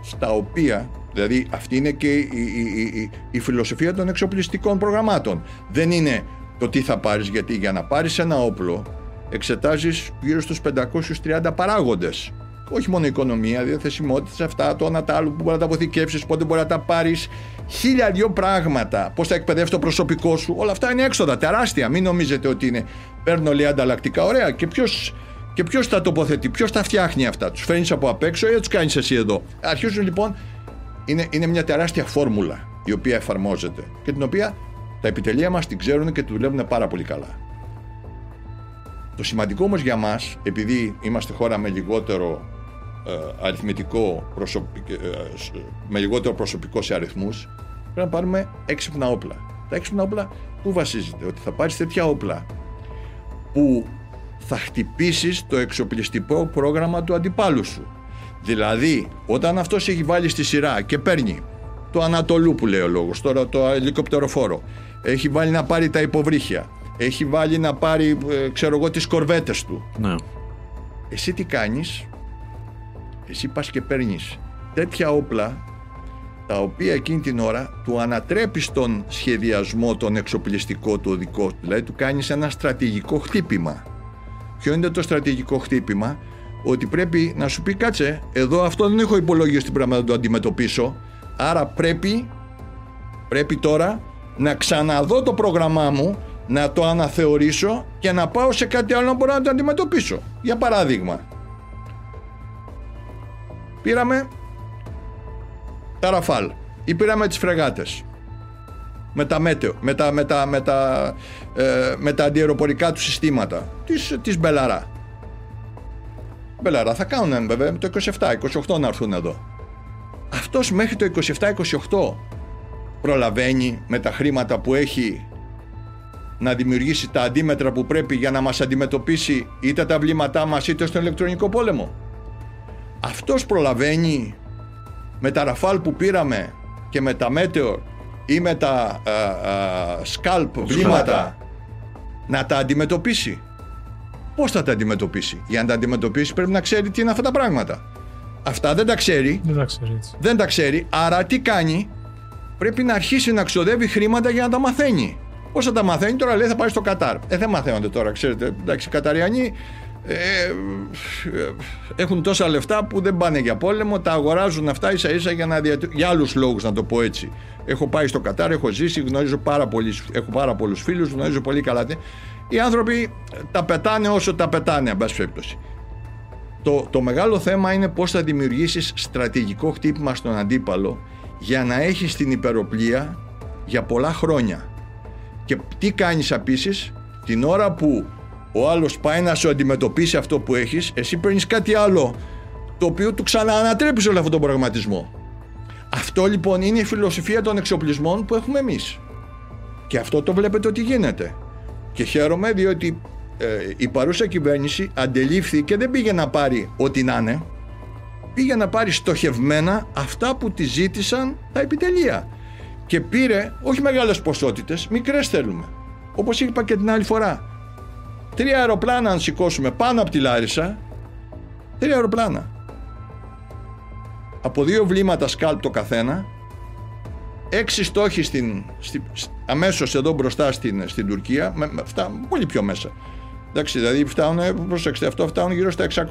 στα οποία, δηλαδή αυτή είναι και η, η, η, η φιλοσοφία των εξοπλιστικών προγραμμάτων. Δεν είναι το τι θα πάρεις, γιατί για να πάρεις ένα όπλο εξετάζεις γύρω στους 530 παράγοντες. Όχι μόνο οικονομία, διαθεσιμότητα, αυτά, το ένα τα άλλο που μπορεί να τα αποθηκεύσεις, πότε μπορεί να τα πάρεις. Χίλια δυο πράγματα. Πώς θα εκπαιδεύσει το προσωπικό σου. Όλα αυτά είναι έξοδα τεράστια. Μην νομίζετε ότι είναι. Παίρνω λέει ανταλλακτικά. Ωραία. Και ποιος και ποιος τα τοποθετεί, ποιος τα φτιάχνει αυτά. Τους φέρνεις από απ' έξω ή τους κάνεις εσύ εδώ. Αρχίζουν λοιπόν. Είναι, είναι μια τεράστια φόρμουλα η οποία εφαρμόζεται και την οποία τα επιτελεία μας την ξέρουν και τη δουλεύουν πάρα πολύ καλά. Το σημαντικό όμως για μας, επειδή είμαστε χώρα με λιγότερο ε, αριθμητικό προσωπικό, ε, με λιγότερο προσωπικό σε αριθμούς, πρέπει να πάρουμε έξυπνα όπλα. Τα έξυπνα όπλα που βασίζεται, ότι θα πάρεις τέτοια όπλα που θα χτυπήσεις το εξοπλιστικό πρόγραμμα του αντιπάλου σου. Δηλαδή, όταν αυτός έχει βάλει στη σειρά και παίρνει το Ανατολού που λέει ο λόγος, τώρα το ελικοπτεροφόρο, έχει βάλει να πάρει τα υποβρύχια, έχει βάλει να πάρει, ε, ξέρω εγώ, τις κορβέτες του. Ναι. Εσύ τι κάνεις, εσύ πας και παίρνεις τέτοια όπλα τα οποία εκείνη την ώρα του ανατρέπεις τον σχεδιασμό τον εξοπλιστικό του οδικό δηλαδή του κάνεις ένα στρατηγικό χτύπημα. Ποιο είναι το στρατηγικό χτύπημα, ότι πρέπει να σου πει κάτσε, εδώ αυτό δεν έχω υπολόγιο στην πράγμα να το αντιμετωπίσω, άρα πρέπει, πρέπει τώρα να ξαναδώ το πρόγραμμά μου να το αναθεωρήσω και να πάω σε κάτι άλλο να μπορώ να το αντιμετωπίσω. Για παράδειγμα, πήραμε τα Ραφάλ ή πήραμε τις φρεγάτες με τα Meteor, με τα, με τα, με τα, ε, με τα αντιαεροπορικά του συστήματα της, της Belharra. Belharra θα κάνουν βέβαια το 27-28 να έρθουν εδώ. Αυτός μέχρι το 27-28 προλαβαίνει με τα χρήματα που έχει να δημιουργήσει τα αντίμετρα που πρέπει για να μας αντιμετωπίσει είτε τα βλήματά μας είτε στον ηλεκτρονικό πόλεμο. Αυτός προλαβαίνει με τα ραφάλ που πήραμε και με τα μέτεο ή με τα σκάλπ βλήματα να τα αντιμετωπίσει. Πώς θα τα αντιμετωπίσει; Για να τα αντιμετωπίσει πρέπει να ξέρει τι είναι αυτά τα πράγματα. Αυτά δεν τα ξέρει. Δεν τα ξέρει έτσι. Δεν τα ξέρει. Άρα τι κάνει; Πρέπει να αρχίσει να ξοδεύει χρήματα για να τα μαθαίνει. Πώς θα τα μαθαίνει; Τώρα, λέει θα πάει στο Κατάρ. Ε, δεν μαθαίνονται τώρα, ξέρετε. Εντάξει, οι Καταριανοί ε, ε, έχουν τόσα λεφτά που δεν πάνε για πόλεμο, τα αγοράζουν αυτά ίσα ίσα για, να για άλλους λόγους να το πω έτσι. Έχω πάει στο Κατάρ, έχω ζήσει, γνωρίζω πάρα πολλού, έχω πάρα πολλούς φίλους, γνωρίζω πολύ καλά. Οι άνθρωποι τα πετάνε όσο τα πετάνε, εν πάση περιπτώσει. Το, το μεγάλο θέμα είναι πώς θα δημιουργήσεις στρατηγικό χτύπημα στον αντίπαλο για να έχεις την υπεροπλία για πολλά χρόνια. Και τι κάνεις επίση, την ώρα που ο άλλος πάει να σου αντιμετωπίσει αυτό που έχεις, εσύ παίρνεις κάτι άλλο το οποίο του ξαναανατρέπεις όλο αυτόν τον πραγματισμό. Αυτό λοιπόν είναι η φιλοσοφία των εξοπλισμών που έχουμε εμείς. Και αυτό το βλέπετε ότι γίνεται. Και χαίρομαι διότι ε, η παρούσα κυβέρνηση αντελήφθη και δεν πήγε να πάρει ό,τι να είναι. Πήγε να πάρει στοχευμένα αυτά που τη ζήτησαν τα επιτελεία και πήρε όχι μεγάλες ποσότητες, μικρές θέλουμε. Όπως είπα και την άλλη φορά. Τρία αεροπλάνα αν σηκώσουμε πάνω από τη Λάρισα Τρία αεροπλάνα. Από δύο βλήματα σκάλπ το καθένα, έξι στόχοι στην, στη, αμέσως εδώ μπροστά στην, στην Τουρκία, με, με, φτά, πολύ πιο μέσα. Εντάξει, δηλαδή φτάνουν, προσέξτε, αυτό φτάνουν γύρω στα 600,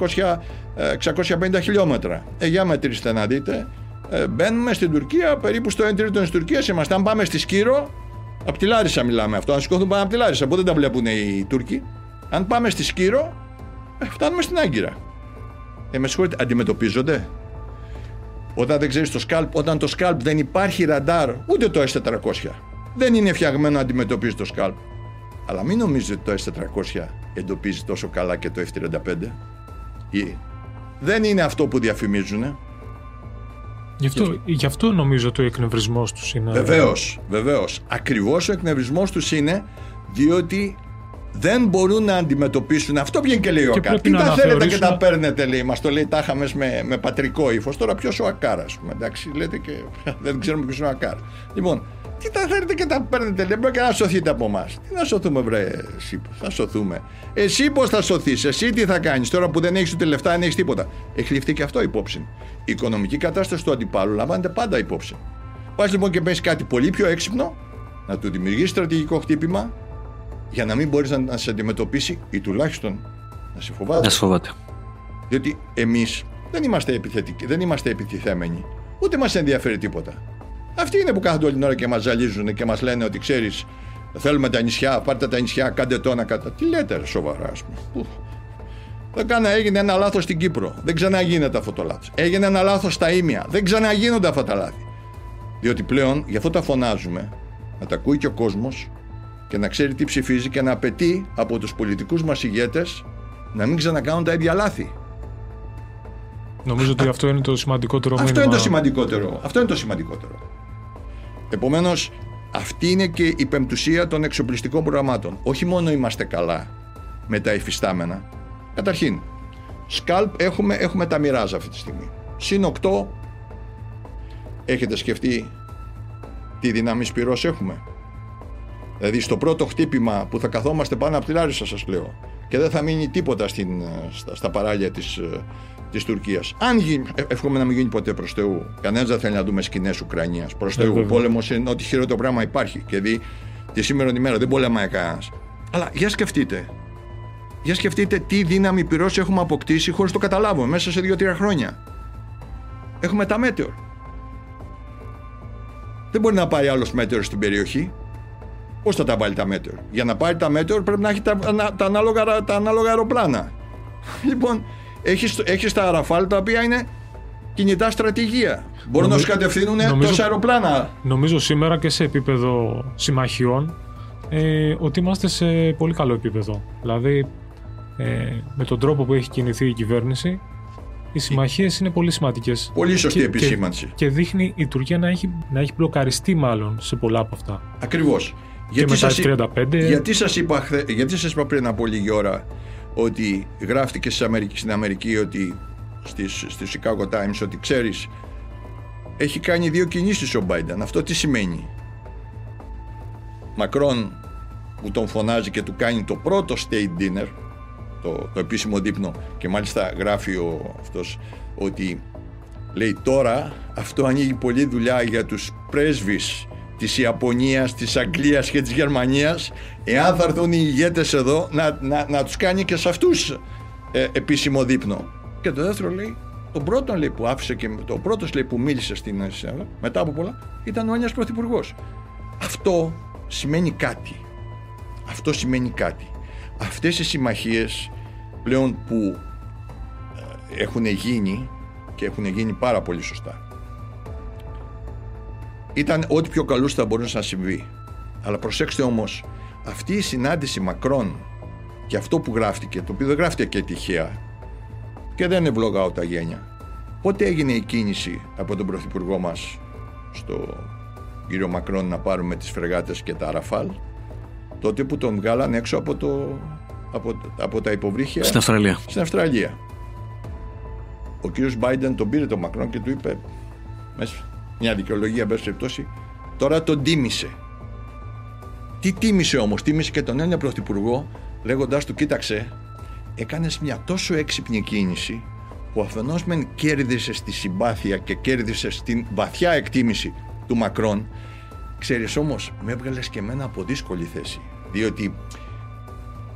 650 ε, χιλιόμετρα. Ε, για μετρήστε να δείτε. Ε, μπαίνουμε στην Τουρκία, περίπου στο 1 τρίτο της Τουρκίας είμαστε. Αν πάμε στη Σκύρο, από τη Λάρισα μιλάμε αυτό. Αν σηκώθουν πάμε από τη Λάρισα, που δεν τα βλέπουν οι Τούρκοι; Αν πάμε στη Σκύρο, ε, φτάνουμε στην Άγκυρα. Ε, με συγχωρείτε, αντιμετωπίζονται; Όταν δεν ξέρεις το σκάλπ, όταν το σκάλπ δεν υπάρχει ραντάρ, ούτε το S400. Δεν είναι φτιαγμένο να αντιμετωπίζει το σκάλπ. Αλλά μην νομίζετε ότι το S400 εντοπίζει τόσο καλά και το F35. Ή... Δεν είναι αυτό που διαφημίζουν. Γι' αυτό, γι αυτό νομίζω ότι ο εκνευρισμός τους είναι. Βεβαίως, βεβαίως. Ακριβώς ο εκνευρισμός τους είναι διότι δεν μπορούν να αντιμετωπίσουν. Αυτό βγαίνει και λέει ο Ακάρα. Τι τα θέλετε και τα παίρνετε, λέει. Μας το λέει τάχα με, με πατρικό ύφος. Τώρα ποιος ο Ακάρας, ας πούμε. Εντάξει, λέτε και δεν ξέρουμε ποιος είναι ο Ακάρας. Λοιπόν, τι τα θέλετε και τα παίρνετε, λέει. Μπορεί και να σωθείτε από εμάς. Τι να σωθούμε, βρε, εσύ. Θα σωθούμε. Εσύ πώ θα σωθείς, εσύ τι θα κάνεις τώρα που δεν έχεις ούτε λεφτά, δεν έχεις τίποτα. Έχει ληφθεί και αυτό υπόψη. Η οικονομική κατάσταση του αντιπάλου λαμβάνεται πάντα υπόψη. Πας λοιπόν και παίρνει κάτι πολύ πιο έξυπνο, να του δημιουργήσεις στρατηγικό χτύπημα, για να μην μπορείς να, σε αντιμετωπίσει ή τουλάχιστον να σε φοβάται. Να σε φοβάται. Διότι εμείς δεν είμαστε επιθετικοί, δεν είμαστε επιτιθέμενοι. Ούτε μας ενδιαφέρει τίποτα. Αυτοί είναι που κάθονται όλη την ώρα και μας ζαλίζουν και μας λένε ότι ξέρεις, θέλουμε τα νησιά, πάρτε τα νησιά, κάντε το ένα κατά. Τι λέτε, ρε, σοβαρά, ας πούμε. Δεν κάνα, έγινε ένα λάθος στην Κύπρο. Δεν ξαναγίνεται αυτό το λάθος. Έγινε ένα λάθος στα ίμια. Δεν ξαναγίνονται αυτά τα λάθη. Διότι πλέον, γι' αυτό τα φωνάζουμε, να τα ακούει και ο κόσμος και να ξέρει τι ψηφίζει και να απαιτεί από τους πολιτικούς μας ηγέτες να μην ξανακάνουν τα ίδια λάθη. Νομίζω ότι αυτό είναι το σημαντικότερο αυτό μήνυμα. Είναι το σημαντικότερο. Αυτό είναι το σημαντικότερο. Επομένως, αυτή είναι και η πεμπτουσία των εξοπλιστικών προγραμμάτων. Όχι μόνο είμαστε καλά με τα υφιστάμενα. Καταρχήν, σκάλπ έχουμε, έχουμε τα μοιράζα αυτή τη στιγμή. Συν 8, έχετε σκεφτεί τι δυνάμεις πυρός έχουμε; Δηλαδή στο πρώτο χτύπημα που θα καθόμαστε πάνω από τη Λάρισα σας λέω και δεν θα μείνει τίποτα στην, στα, στα παράλια της, ε, της Τουρκίας. Αν γίνει, ε, εύχομαι να μην γίνει ποτέ προς Θεού. Κανένας δεν θέλει να δούμε σκηνές Ουκρανίας. Προς Θεού. Ο πόλεμος είναι ό,τι χειρότερο πράγμα υπάρχει. Και δει τη σήμερα ημέρα δεν πολεμάει κανένας. Αλλά για σκεφτείτε. Για σκεφτείτε τι δύναμη πυρός έχουμε αποκτήσει χωρίς το καταλάβουμε μέσα σε 2-3 χρόνια. Έχουμε τα μέτεωρ. Δεν μπορεί να πάει άλλος μέτεωρ στην περιοχή. Πώς θα τα βάλει τα μέτεωρ; Για να πάρει τα μέτεωρ πρέπει να έχει τα, τα, ανάλογα, τα ανάλογα αεροπλάνα. Λοιπόν, έχεις έχεις τα αραφάλ τα οποία είναι κινητά στρατηγία. Μπορούν να σου κατευθύνουν τόσα αεροπλάνα. Νομίζω σήμερα και σε επίπεδο συμμαχιών ε, ότι είμαστε σε πολύ καλό επίπεδο. Δηλαδή, ε, με τον τρόπο που έχει κινηθεί η κυβέρνηση, οι συμμαχίες είναι πολύ σημαντικές. Πολύ σωστή και, επισήμανση. Και, και, δείχνει η Τουρκία να έχει, να έχει μπλοκαριστεί μάλλον σε πολλά από αυτά. Ακριβώς. Γιατί σας, 35... γιατί σας, είπα, γιατί σας είπα πριν από λίγη ώρα ότι γράφτηκε στην Αμερική ότι στις, στη Chicago Times ότι ξέρεις έχει κάνει δύο κινήσεις ο Biden. Αυτό τι σημαίνει; Μακρόν που τον φωνάζει και του κάνει το πρώτο state dinner το, το επίσημο δείπνο και μάλιστα γράφει ο, αυτός ότι λέει τώρα αυτό ανοίγει πολλή δουλειά για τους πρέσβεις της Ιαπωνίας, της Αγγλίας και της Γερμανίας εάν θα έρθουν οι ηγέτες εδώ να, να, να τους κάνει και σε αυτούς ε, επίσημο δείπνο. Και το δεύτερο λέει, τον πρώτο λέει που άφησε και το πρώτος λέει που μίλησε στην μετά από πολλά ήταν ο Έλληνας Πρωθυπουργός. Αυτό σημαίνει κάτι. Αυτό σημαίνει κάτι. Αυτές οι συμμαχίες πλέον που ε, έχουν γίνει και έχουν γίνει πάρα πολύ σωστά ήταν ό,τι πιο καλούς θα μπορούσε να συμβεί. Αλλά προσέξτε όμως, αυτή η συνάντηση Μακρόν και αυτό που γράφτηκε, το οποίο δεν γράφτηκε και τυχαία και δεν ευλογάω τα γένια. Πότε έγινε η κίνηση από τον Πρωθυπουργό μας στο κύριο Μακρόν να πάρουμε τις φρεγάτες και τα Ραφάλ τότε που τον βγάλαν έξω από, το, από, από τα υποβρύχια στην Αυστραλία. Στην Αυστραλία. Ο κύριος Μπάιντεν τον πήρε τον Μακρόν και του είπε μέσα μια δικαιολογία μπες περιπτώσει, τώρα τον τίμησε. Τι τίμησε όμως, τίμησε και τον Έλληνα Πρωθυπουργό λέγοντας του κοίταξε, έκανες μια τόσο έξυπνη κίνηση που αφενός μεν κέρδισε στη συμπάθεια και κέρδισε στην βαθιά εκτίμηση του Μακρόν ξέρεις όμως με έβγαλες και εμένα από δύσκολη θέση διότι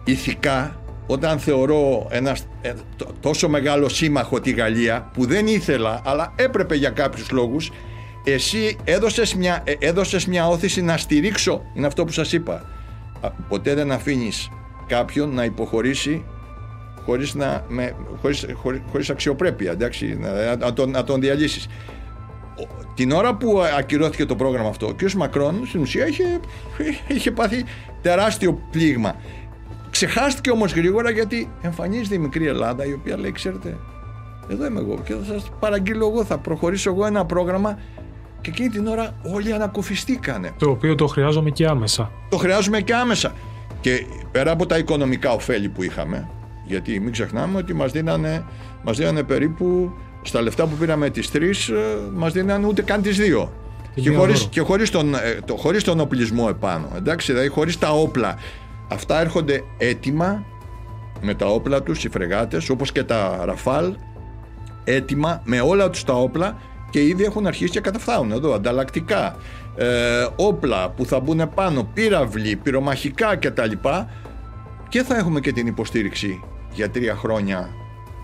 ηθικά όταν θεωρώ ένας ε, τόσο μεγάλο σύμμαχο τη Γαλλία που δεν ήθελα αλλά έπρεπε για κάποιους λόγους εσύ έδωσες μια, ε, έδωσες μια όθηση να στηρίξω είναι αυτό που σας είπα ποτέ δεν αφήνεις κάποιον να υποχωρήσει χωρίς, να, με, χωρίς, χωρίς, αξιοπρέπεια εντάξει, να, να, τον, να τον διαλύσεις την ώρα που ακυρώθηκε το πρόγραμμα αυτό ο κ. Μακρόν στην ουσία είχε, είχε πάθει τεράστιο πλήγμα Ξεχάστηκε όμως γρήγορα γιατί εμφανίζεται η μικρή Ελλάδα η οποία λέει: Ξέρετε, εδώ είμαι εγώ και θα σας παραγγείλω εγώ, θα προχωρήσω εγώ ένα πρόγραμμα. Και εκείνη την ώρα όλοι ανακουφιστήκανε. Το οποίο το χρειάζομαι και άμεσα. Το χρειάζομαι και άμεσα. Και πέρα από τα οικονομικά ωφέλη που είχαμε, γιατί μην ξεχνάμε ότι μας δίνανε, μας δίνανε περίπου στα λεφτά που πήραμε τις τρεις, ε, μας δίνανε ούτε καν τις δύο. Και, χωρίς, και χωρίς, τον, ε, το, χωρίς τον οπλισμό επάνω, εντάξει, δηλαδή χωρίς τα όπλα Αυτά έρχονται έτοιμα με τα όπλα τους οι φρεγάτες όπως και τα Ραφάλ έτοιμα με όλα τους τα όπλα και ήδη έχουν αρχίσει και καταφθάνουν εδώ ανταλλακτικά ε, όπλα που θα μπουν πάνω πύραυλοι, πυρομαχικά κτλ και θα έχουμε και την υποστήριξη για τρία χρόνια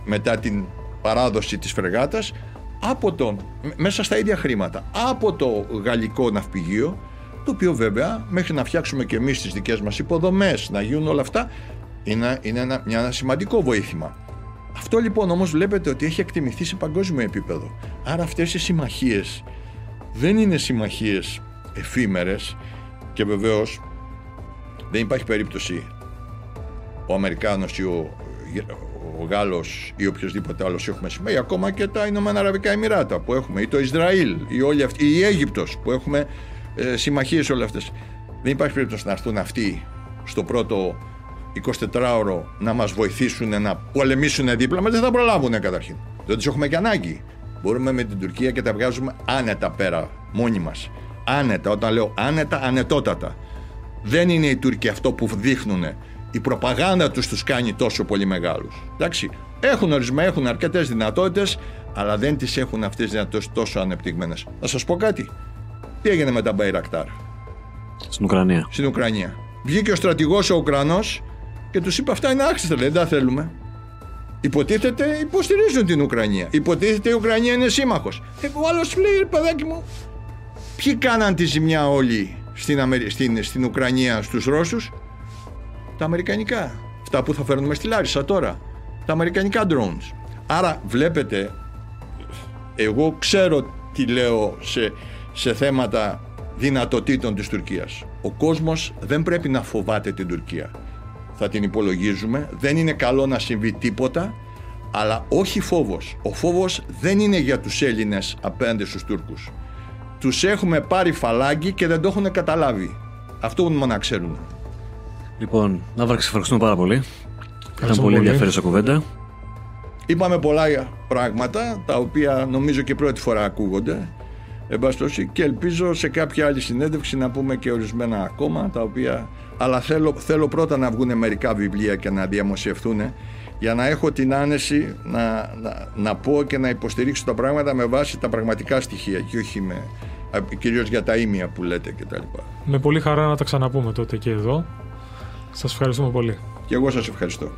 μετά την παράδοση της φρεγάτας από τον, μέσα στα ίδια χρήματα από το γαλλικό ναυπηγείο το οποίο βέβαια μέχρι να φτιάξουμε και εμείς τις δικές μας υποδομές, να γίνουν όλα αυτά, είναι, είναι ένα, μια, σημαντικό βοήθημα. Αυτό λοιπόν όμως βλέπετε ότι έχει εκτιμηθεί σε παγκόσμιο επίπεδο. Άρα αυτές οι συμμαχίες δεν είναι συμμαχίες εφήμερες και βεβαίως δεν υπάρχει περίπτωση ο Αμερικάνος ή ο, ο Γάλλος ή οποιοδήποτε άλλος έχουμε σημαίνει ακόμα και τα Ηνωμένα Αραβικά Εμμυράτα που έχουμε ή το Ισραήλ ή, όλοι αυτοί, ή η Αίγυπτος που έχουμε ε, συμμαχίες όλες αυτές. Δεν υπάρχει περίπτωση να έρθουν αυτοί στο πρώτο 24ωρο να μας βοηθήσουν να πολεμήσουν δίπλα μας. Δεν θα προλάβουν καταρχήν. Δεν τους έχουμε και ανάγκη. Μπορούμε με την Τουρκία και τα βγάζουμε άνετα πέρα, μόνοι μας. Άνετα, όταν λέω άνετα, ανετότατα. Δεν είναι οι Τούρκοι αυτό που δείχνουν. Η προπαγάνδα τους τους κάνει τόσο πολύ μεγάλους. Εντάξει, έχουν ορισμένα, έχουν αρκετές δυνατότητες, αλλά δεν τις έχουν αυτές τις δυνατότητες τόσο ανεπτυγμένες. Να σας πω κάτι. Τι έγινε με τα Μπαϊρακτάρ. Στην Ουκρανία. Στην Ουκρανία. Βγήκε ο στρατηγός ο Ουκρανός και τους είπε: Αυτά είναι άξιστα, δεν τα θέλουμε. Υποτίθεται υποστηρίζουν την Ουκρανία. Υποτίθεται η Ουκρανία είναι σύμμαχος. Ε, ο άλλος λέει: Παιδάκι μου, ποιοι κάναν τη ζημιά όλοι στην, στην, στην Ουκρανία στους Ρώσους, τα Αμερικανικά. Αυτά που θα φέρνουμε στη Λάρισα τώρα. Τα Αμερικανικά drones. Άρα βλέπετε, εγώ ξέρω τι λέω σε σε θέματα δυνατοτήτων της Τουρκίας. Ο κόσμος δεν πρέπει να φοβάται την Τουρκία. Θα την υπολογίζουμε, δεν είναι καλό να συμβεί τίποτα, αλλά όχι φόβος. Ο φόβος δεν είναι για τους Έλληνες απέναντι στους Τούρκους. Τους έχουμε πάρει φαλάγγι και δεν το έχουν καταλάβει. Αυτό μόνο να ξέρουν. Λοιπόν, να σε ευχαριστούμε πάρα πολύ. Ήταν πολύ ενδιαφέρουσα κουβέντα. Είπαμε πολλά πράγματα, τα οποία νομίζω και πρώτη φορά ακούγονται και ελπίζω σε κάποια άλλη συνέντευξη να πούμε και ορισμένα ακόμα τα οποία αλλά θέλω, θέλω πρώτα να βγουν μερικά βιβλία και να διαμοσιευθούν για να έχω την άνεση να, να, να πω και να υποστηρίξω τα πράγματα με βάση τα πραγματικά στοιχεία και όχι με, κυρίως για τα ίμια που λέτε κτλ. Με πολύ χαρά να τα ξαναπούμε τότε και εδώ. Σας ευχαριστούμε πολύ. Και εγώ σας ευχαριστώ.